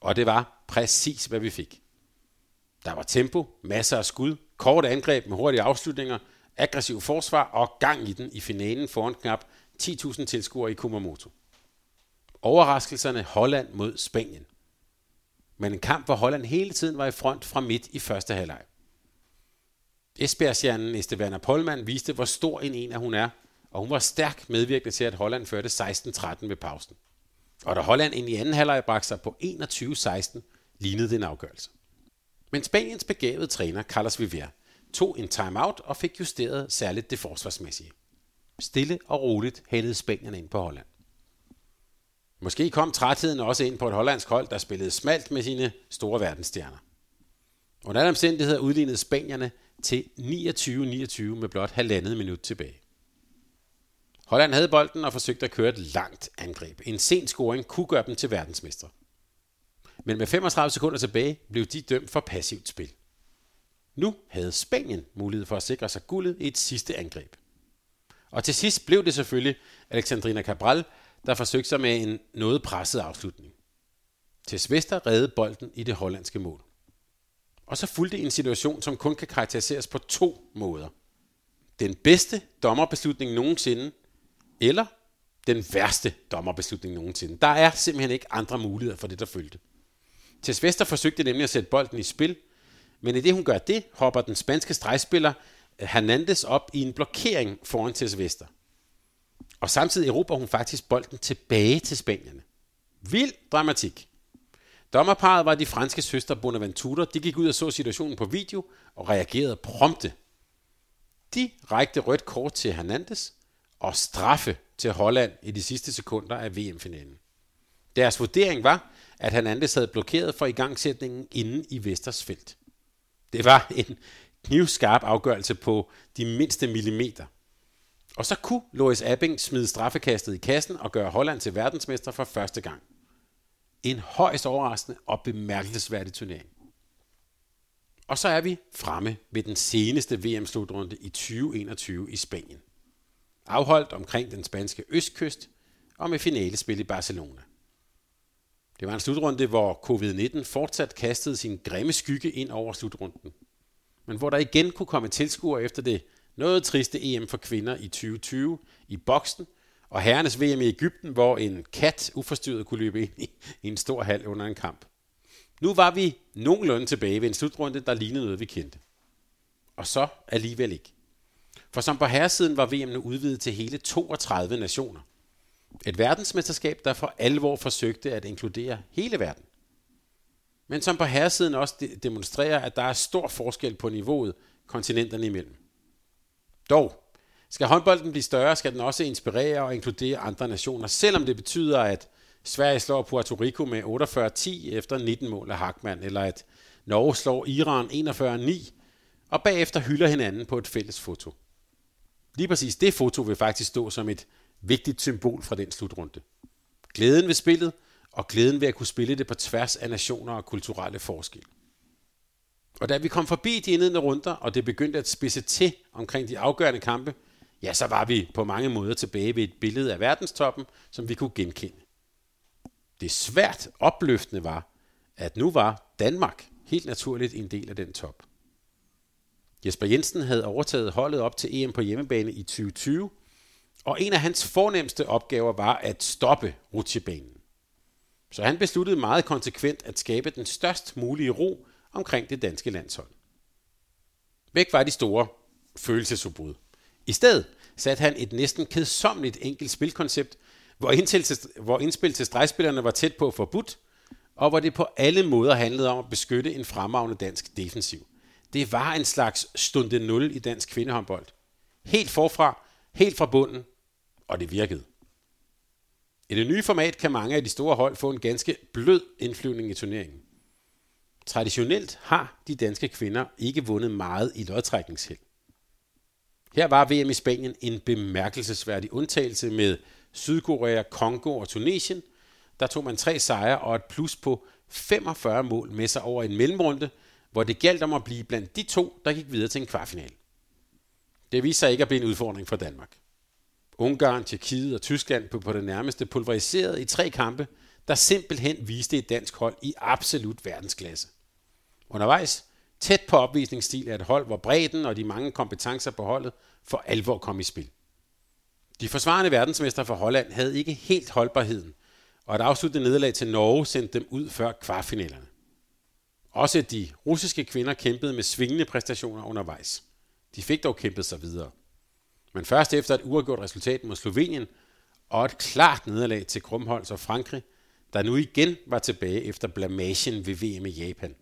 Og det var præcis, hvad vi fik. Der var tempo, masser af skud, kort angreb med hurtige afslutninger, aggressiv forsvar og gang i den i finalen foran knap 10.000 tilskuere i Kumamoto. Overraskelserne Holland mod Spanien. Men en kamp, hvor Holland hele tiden var i front fra midt i første halvleg. Esbjergstjernen Esteban Polman viste, hvor stor en en af hun er, og hun var stærk medvirkende til, at Holland førte 16-13 ved pausen. Og da Holland ind i anden halvleg bragte sig på 21-16, lignede det en afgørelse. Men Spaniens begavede træner, Carlos Vivier, tog en timeout og fik justeret særligt det forsvarsmæssige. Stille og roligt hældede Spanierne ind på Holland. Måske kom trætheden også ind på et hollandsk hold, der spillede smalt med sine store verdensstjerner. Under alle omstændigheder udlignede Spanierne til 29-29 med blot halvandet minut tilbage. Holland havde bolden og forsøgte at køre et langt angreb. En sen scoring kunne gøre dem til verdensmestre. Men med 35 sekunder tilbage blev de dømt for passivt spil. Nu havde Spanien mulighed for at sikre sig guldet i et sidste angreb. Og til sidst blev det selvfølgelig Alexandrina Cabral, der forsøgte sig med en noget presset afslutning. Til Svester redde bolden i det hollandske mål. Og så fulgte en situation, som kun kan karakteriseres på to måder. Den bedste dommerbeslutning nogensinde, eller den værste dommerbeslutning nogensinde. Der er simpelthen ikke andre muligheder for det, der følte. Tess Vester forsøgte nemlig at sætte bolden i spil, men i det hun gør det, hopper den spanske stregspiller eh, Hernandez op i en blokering foran Tess Vester. Og samtidig erobrer hun faktisk bolden tilbage til spanierne. Vild dramatik. Dommerparet var de franske søstre Bonaventura. De gik ud og så situationen på video og reagerede prompte. De rækte rødt kort til Hernandez og straffe til Holland i de sidste sekunder af VM-finalen. Deres vurdering var, at Hernandez havde blokeret for igangsætningen inden i Vesters felt. Det var en knivskarp afgørelse på de mindste millimeter. Og så kunne Lois Abing smide straffekastet i kassen og gøre Holland til verdensmester for første gang. En højst overraskende og bemærkelsesværdig turnering. Og så er vi fremme ved den seneste VM-slutrunde i 2021 i Spanien. Afholdt omkring den spanske østkyst og med finalespil i Barcelona. Det var en slutrunde, hvor covid-19 fortsat kastede sin grimme skygge ind over slutrunden. Men hvor der igen kunne komme tilskuere efter det noget triste EM for kvinder i 2020 i boksen, og herrenes VM i Ægypten, hvor en kat uforstyrret kunne løbe ind i, i en stor hal under en kamp. Nu var vi nogenlunde tilbage ved en slutrunde, der lignede noget, vi kendte. Og så alligevel ikke. For som på herresiden var VM nu udvidet til hele 32 nationer. Et verdensmesterskab, der for alvor forsøgte at inkludere hele verden. Men som på herresiden også demonstrerer, at der er stor forskel på niveauet kontinenterne imellem. Dog, skal håndbolden blive større, skal den også inspirere og inkludere andre nationer, selvom det betyder, at Sverige slår Puerto Rico med 48-10 efter 19 mål af Hackmann, eller at Norge slår Iran 41-9, og bagefter hylder hinanden på et fælles foto. Lige præcis det foto vil faktisk stå som et vigtigt symbol fra den slutrunde. Glæden ved spillet, og glæden ved at kunne spille det på tværs af nationer og kulturelle forskelle. Og da vi kom forbi de indledende runder, og det begyndte at spidse til omkring de afgørende kampe, ja, så var vi på mange måder tilbage ved et billede af verdenstoppen, som vi kunne genkende. Det svært opløftende var, at nu var Danmark helt naturligt en del af den top. Jesper Jensen havde overtaget holdet op til EM på hjemmebane i 2020, og en af hans fornemmeste opgaver var at stoppe rutsjebanen. Så han besluttede meget konsekvent at skabe den størst mulige ro omkring det danske landshold. Væk var de store følelsesudbrud. I stedet satte han et næsten kedsomligt enkelt spilkoncept, hvor, indtil til, hvor indspil til stregspillerne var tæt på forbudt, og hvor det på alle måder handlede om at beskytte en fremragende dansk defensiv. Det var en slags stunde 0 i dansk kvindehåndbold. Helt forfra, helt fra bunden, og det virkede. I det nye format kan mange af de store hold få en ganske blød indflyvning i turneringen. Traditionelt har de danske kvinder ikke vundet meget i lodtrækningsheld. Her var VM i Spanien en bemærkelsesværdig undtagelse med Sydkorea, Kongo og Tunesien. Der tog man tre sejre og et plus på 45 mål med sig over en mellemrunde, hvor det galt om at blive blandt de to, der gik videre til en kvartfinal. Det viste sig ikke at blive en udfordring for Danmark. Ungarn, Tjekkiet og Tyskland blev på det nærmeste pulveriseret i tre kampe, der simpelthen viste et dansk hold i absolut verdensklasse. Undervejs, tæt på opvisningsstil af et hold, hvor bredden og de mange kompetencer på holdet for alvor kom i spil. De forsvarende verdensmester for Holland havde ikke helt holdbarheden, og et afsluttende nederlag til Norge sendte dem ud før kvartfinalerne. Også de russiske kvinder kæmpede med svingende præstationer undervejs. De fik dog kæmpet sig videre. Men først efter et uafgjort resultat mod Slovenien og et klart nederlag til Krumholz og Frankrig, der nu igen var tilbage efter blamagen ved VM i Japan,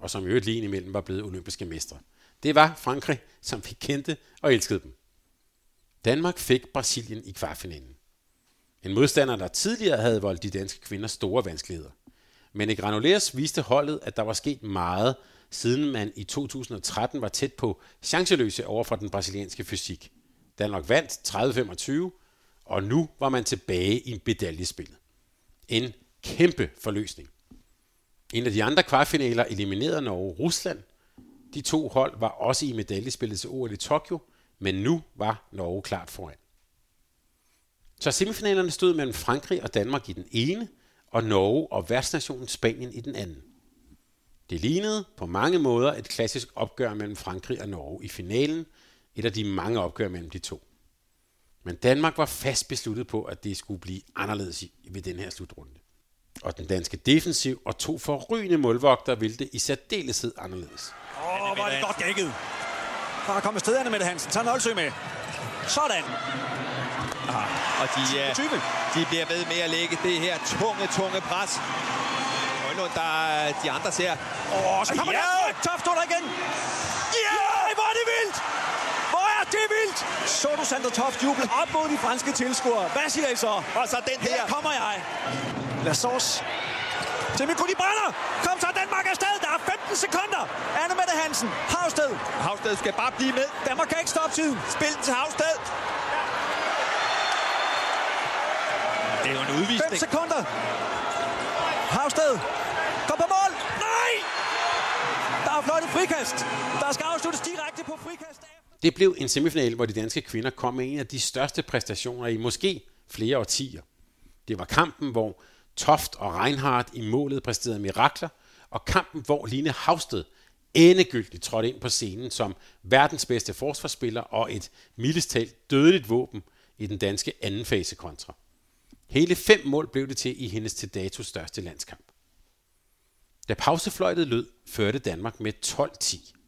og som i øvrigt lige imellem var blevet olympiske mestre. Det var Frankrig, som vi kendte og elskede dem. Danmark fik Brasilien i kvartfinalen. En modstander, der tidligere havde voldt de danske kvinder store vanskeligheder. Men i Granollers viste holdet, at der var sket meget, siden man i 2013 var tæt på chanceløse over for den brasilianske fysik. Danmark vandt 30-25, og nu var man tilbage i medaljespillet. En kæmpe forløsning. En af de andre kvartfinaler eliminerede Norge Rusland. De to hold var også i medaljespillet til OL i Tokyo, men nu var Norge klart foran. Så semifinalerne stod mellem Frankrig og Danmark i den ene, og Norge og værtsnationen Spanien i den anden. Det lignede på mange måder et klassisk opgør mellem Frankrig og Norge i finalen, et af de mange opgør mellem de to. Men Danmark var fast besluttet på, at det skulle blive anderledes ved den her slutrunde. Og den danske defensiv og to forrygende målvogter ville det i særdeleshed anderledes. Åh, oh, hvor er det godt dækket. For at komme stederne med det, Hansen. Tag Nolsø med. Sådan. Aha. Og de, uh, de bliver ved med at lægge det her tunge, tunge pres. Højlund, der de andre ser. Åh, oh, så kommer ja. der Toft under igen. Ja, yeah! hvor er det vildt! Hvor er det vildt! Så du Sander Toft juble op mod de franske tilskuere. Hvad siger I så? Og så den her. Her kommer jeg. Lassos. Til Mikko, de brænder! Kom så, Danmark er afsted! Der er 15 sekunder! Anne Mette Hansen, Havsted. Havsted skal bare blive med. Danmark kan ikke stoppe tiden. Spil til Havsted. Det er jo en udvisning. 5 sekunder. Havsted. Kom på mål. Nej! Der er fløjtet frikast. Der skal afsluttes direkte på frikast. Det blev en semifinal, hvor de danske kvinder kom med en af de største præstationer i måske flere årtier. Det var kampen, hvor Toft og Reinhardt i målet præsterede mirakler, og kampen, hvor Line Havsted endegyldigt trådte ind på scenen som verdens bedste forsvarsspiller og et mildestalt dødeligt våben i den danske anden fase kontra. Hele fem mål blev det til i hendes til dato største landskamp. Da pausefløjtet lød, førte Danmark med 12-10.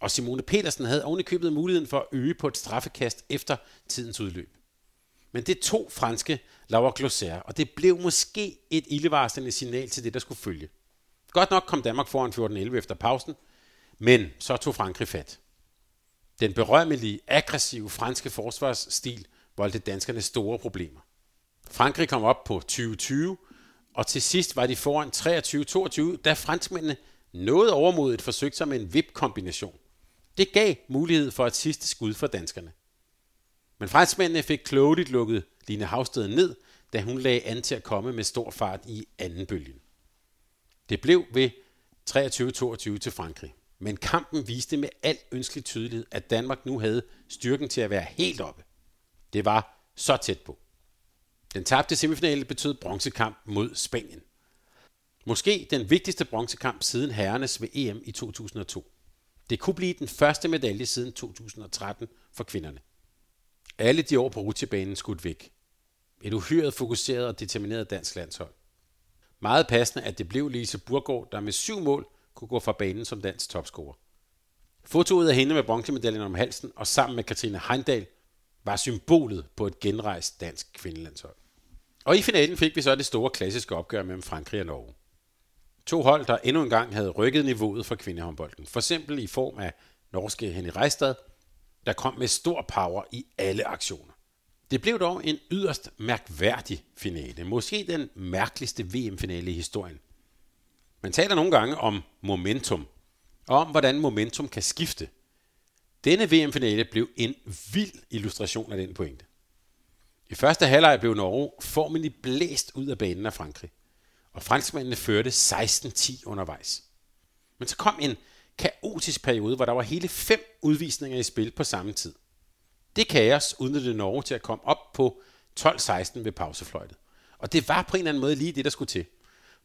Og Simone Petersen havde ovenikøbet muligheden for at øge på et straffekast efter tidens udløb. Men det tog franske Laura Glosser, og det blev måske et ildevarslende signal til det, der skulle følge. Godt nok kom Danmark foran 14-11 efter pausen, men så tog Frankrig fat. Den berømmelige, aggressive franske forsvarsstil voldte danskerne store problemer. Frankrig kom op på 2020, og til sidst var de foran 23-22, da franskmændene noget overmodet forsøgte sig med en vip-kombination. Det gav mulighed for et sidste skud for danskerne. Men franskmændene fik klogeligt lukket Line Havsted ned, da hun lagde an til at komme med stor fart i anden bølgen. Det blev ved 23-22 til Frankrig. Men kampen viste med al ønskelig tydelighed, at Danmark nu havde styrken til at være helt oppe. Det var så tæt på. Den tabte semifinale betød bronzekamp mod Spanien. Måske den vigtigste bronzekamp siden herrenes ved EM i 2002. Det kunne blive den første medalje siden 2013 for kvinderne. Alle de år på rutsjebanen skudt væk. Et uhyret fokuseret og determineret dansk landshold. Meget passende, at det blev Lise Burgård, der med syv mål kunne gå fra banen som dansk topscorer. Fotoet af hende med bronzemedaljen om halsen og sammen med Katrine Heindal var symbolet på et genrejst dansk kvindelandshold. Og i finalen fik vi så det store klassiske opgør mellem Frankrig og Norge. To hold, der endnu engang havde rykket niveauet for kvindehåndbolden. For eksempel i form af norske Henny Reistad, der kom med stor power i alle aktioner. Det blev dog en yderst mærkværdig finale. Måske den mærkeligste VM-finale i historien. Man taler nogle gange om momentum, og om hvordan momentum kan skifte. Denne VM-finale blev en vild illustration af den pointe. I første halvleg blev Norge formentlig blæst ud af banen af Frankrig, og franskmændene førte 16-10 undervejs. Men så kom en kaotisk periode, hvor der var hele fem udvisninger i spil på samme tid. Det kaos udnyttede Norge til at komme op på 12-16 ved pausefløjtet. Og det var på en eller anden måde lige det, der skulle til.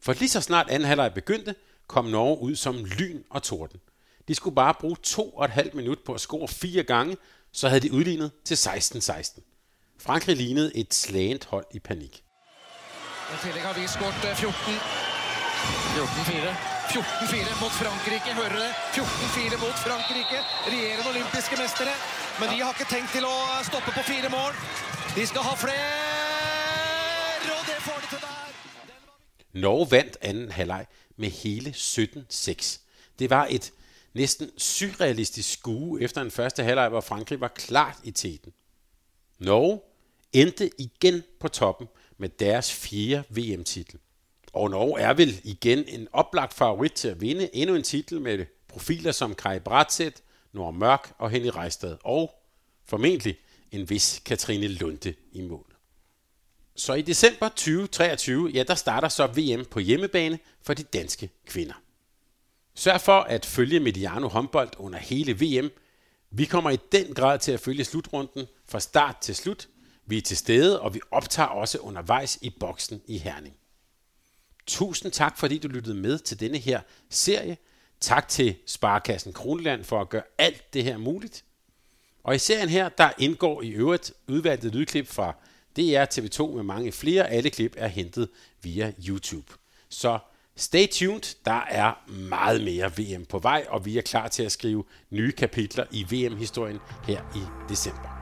For lige så snart anden halvleg begyndte, kom Norge ud som lyn og torden. De skulle bare bruge to og et halvt minut på at score fire gange, så havde de udlignet til 16-16. Frankrig lignede et slagent hold i panik. I tillegg har vi skåret 14. 14-4. 14-4 mot Frankrike, hører du det? 14-4 mot Frankrike, regjerende olympiske mestere. Men de har ikke tenkt til å eh, stoppe på fire mål. De skal ha flere, og det får de til der. Norge vandt anden halvleg med hele 17-6. Det var et næsten surrealistisk skue efter en første halvleg, hvor Frankrig var klart i teten. Norge endte igen på toppen med deres fjerde VM-titel. Og Norge er vel igen en oplagt favorit til at vinde endnu en titel med profiler som Kai Bratseth, Nora Mørk og Henny Reistad, og formentlig en vis Katrine Lunde i mål. Så i december 2023, ja, der starter så VM på hjemmebane for de danske kvinder. Sørg for at følge Mediano håndbold under hele VM. Vi kommer i den grad til at følge slutrunden fra start til slut. Vi er til stede, og vi optager også undervejs i boksen i Herning. Tusind tak, fordi du lyttede med til denne her serie. Tak til Sparkassen Kronland for at gøre alt det her muligt. Og i serien her, der indgår i øvrigt udvalgte lydklip fra DR TV2 med mange flere. Alle klip er hentet via YouTube. Så stay tuned, der er meget mere VM på vej, og vi er klar til at skrive nye kapitler i VM-historien her i december.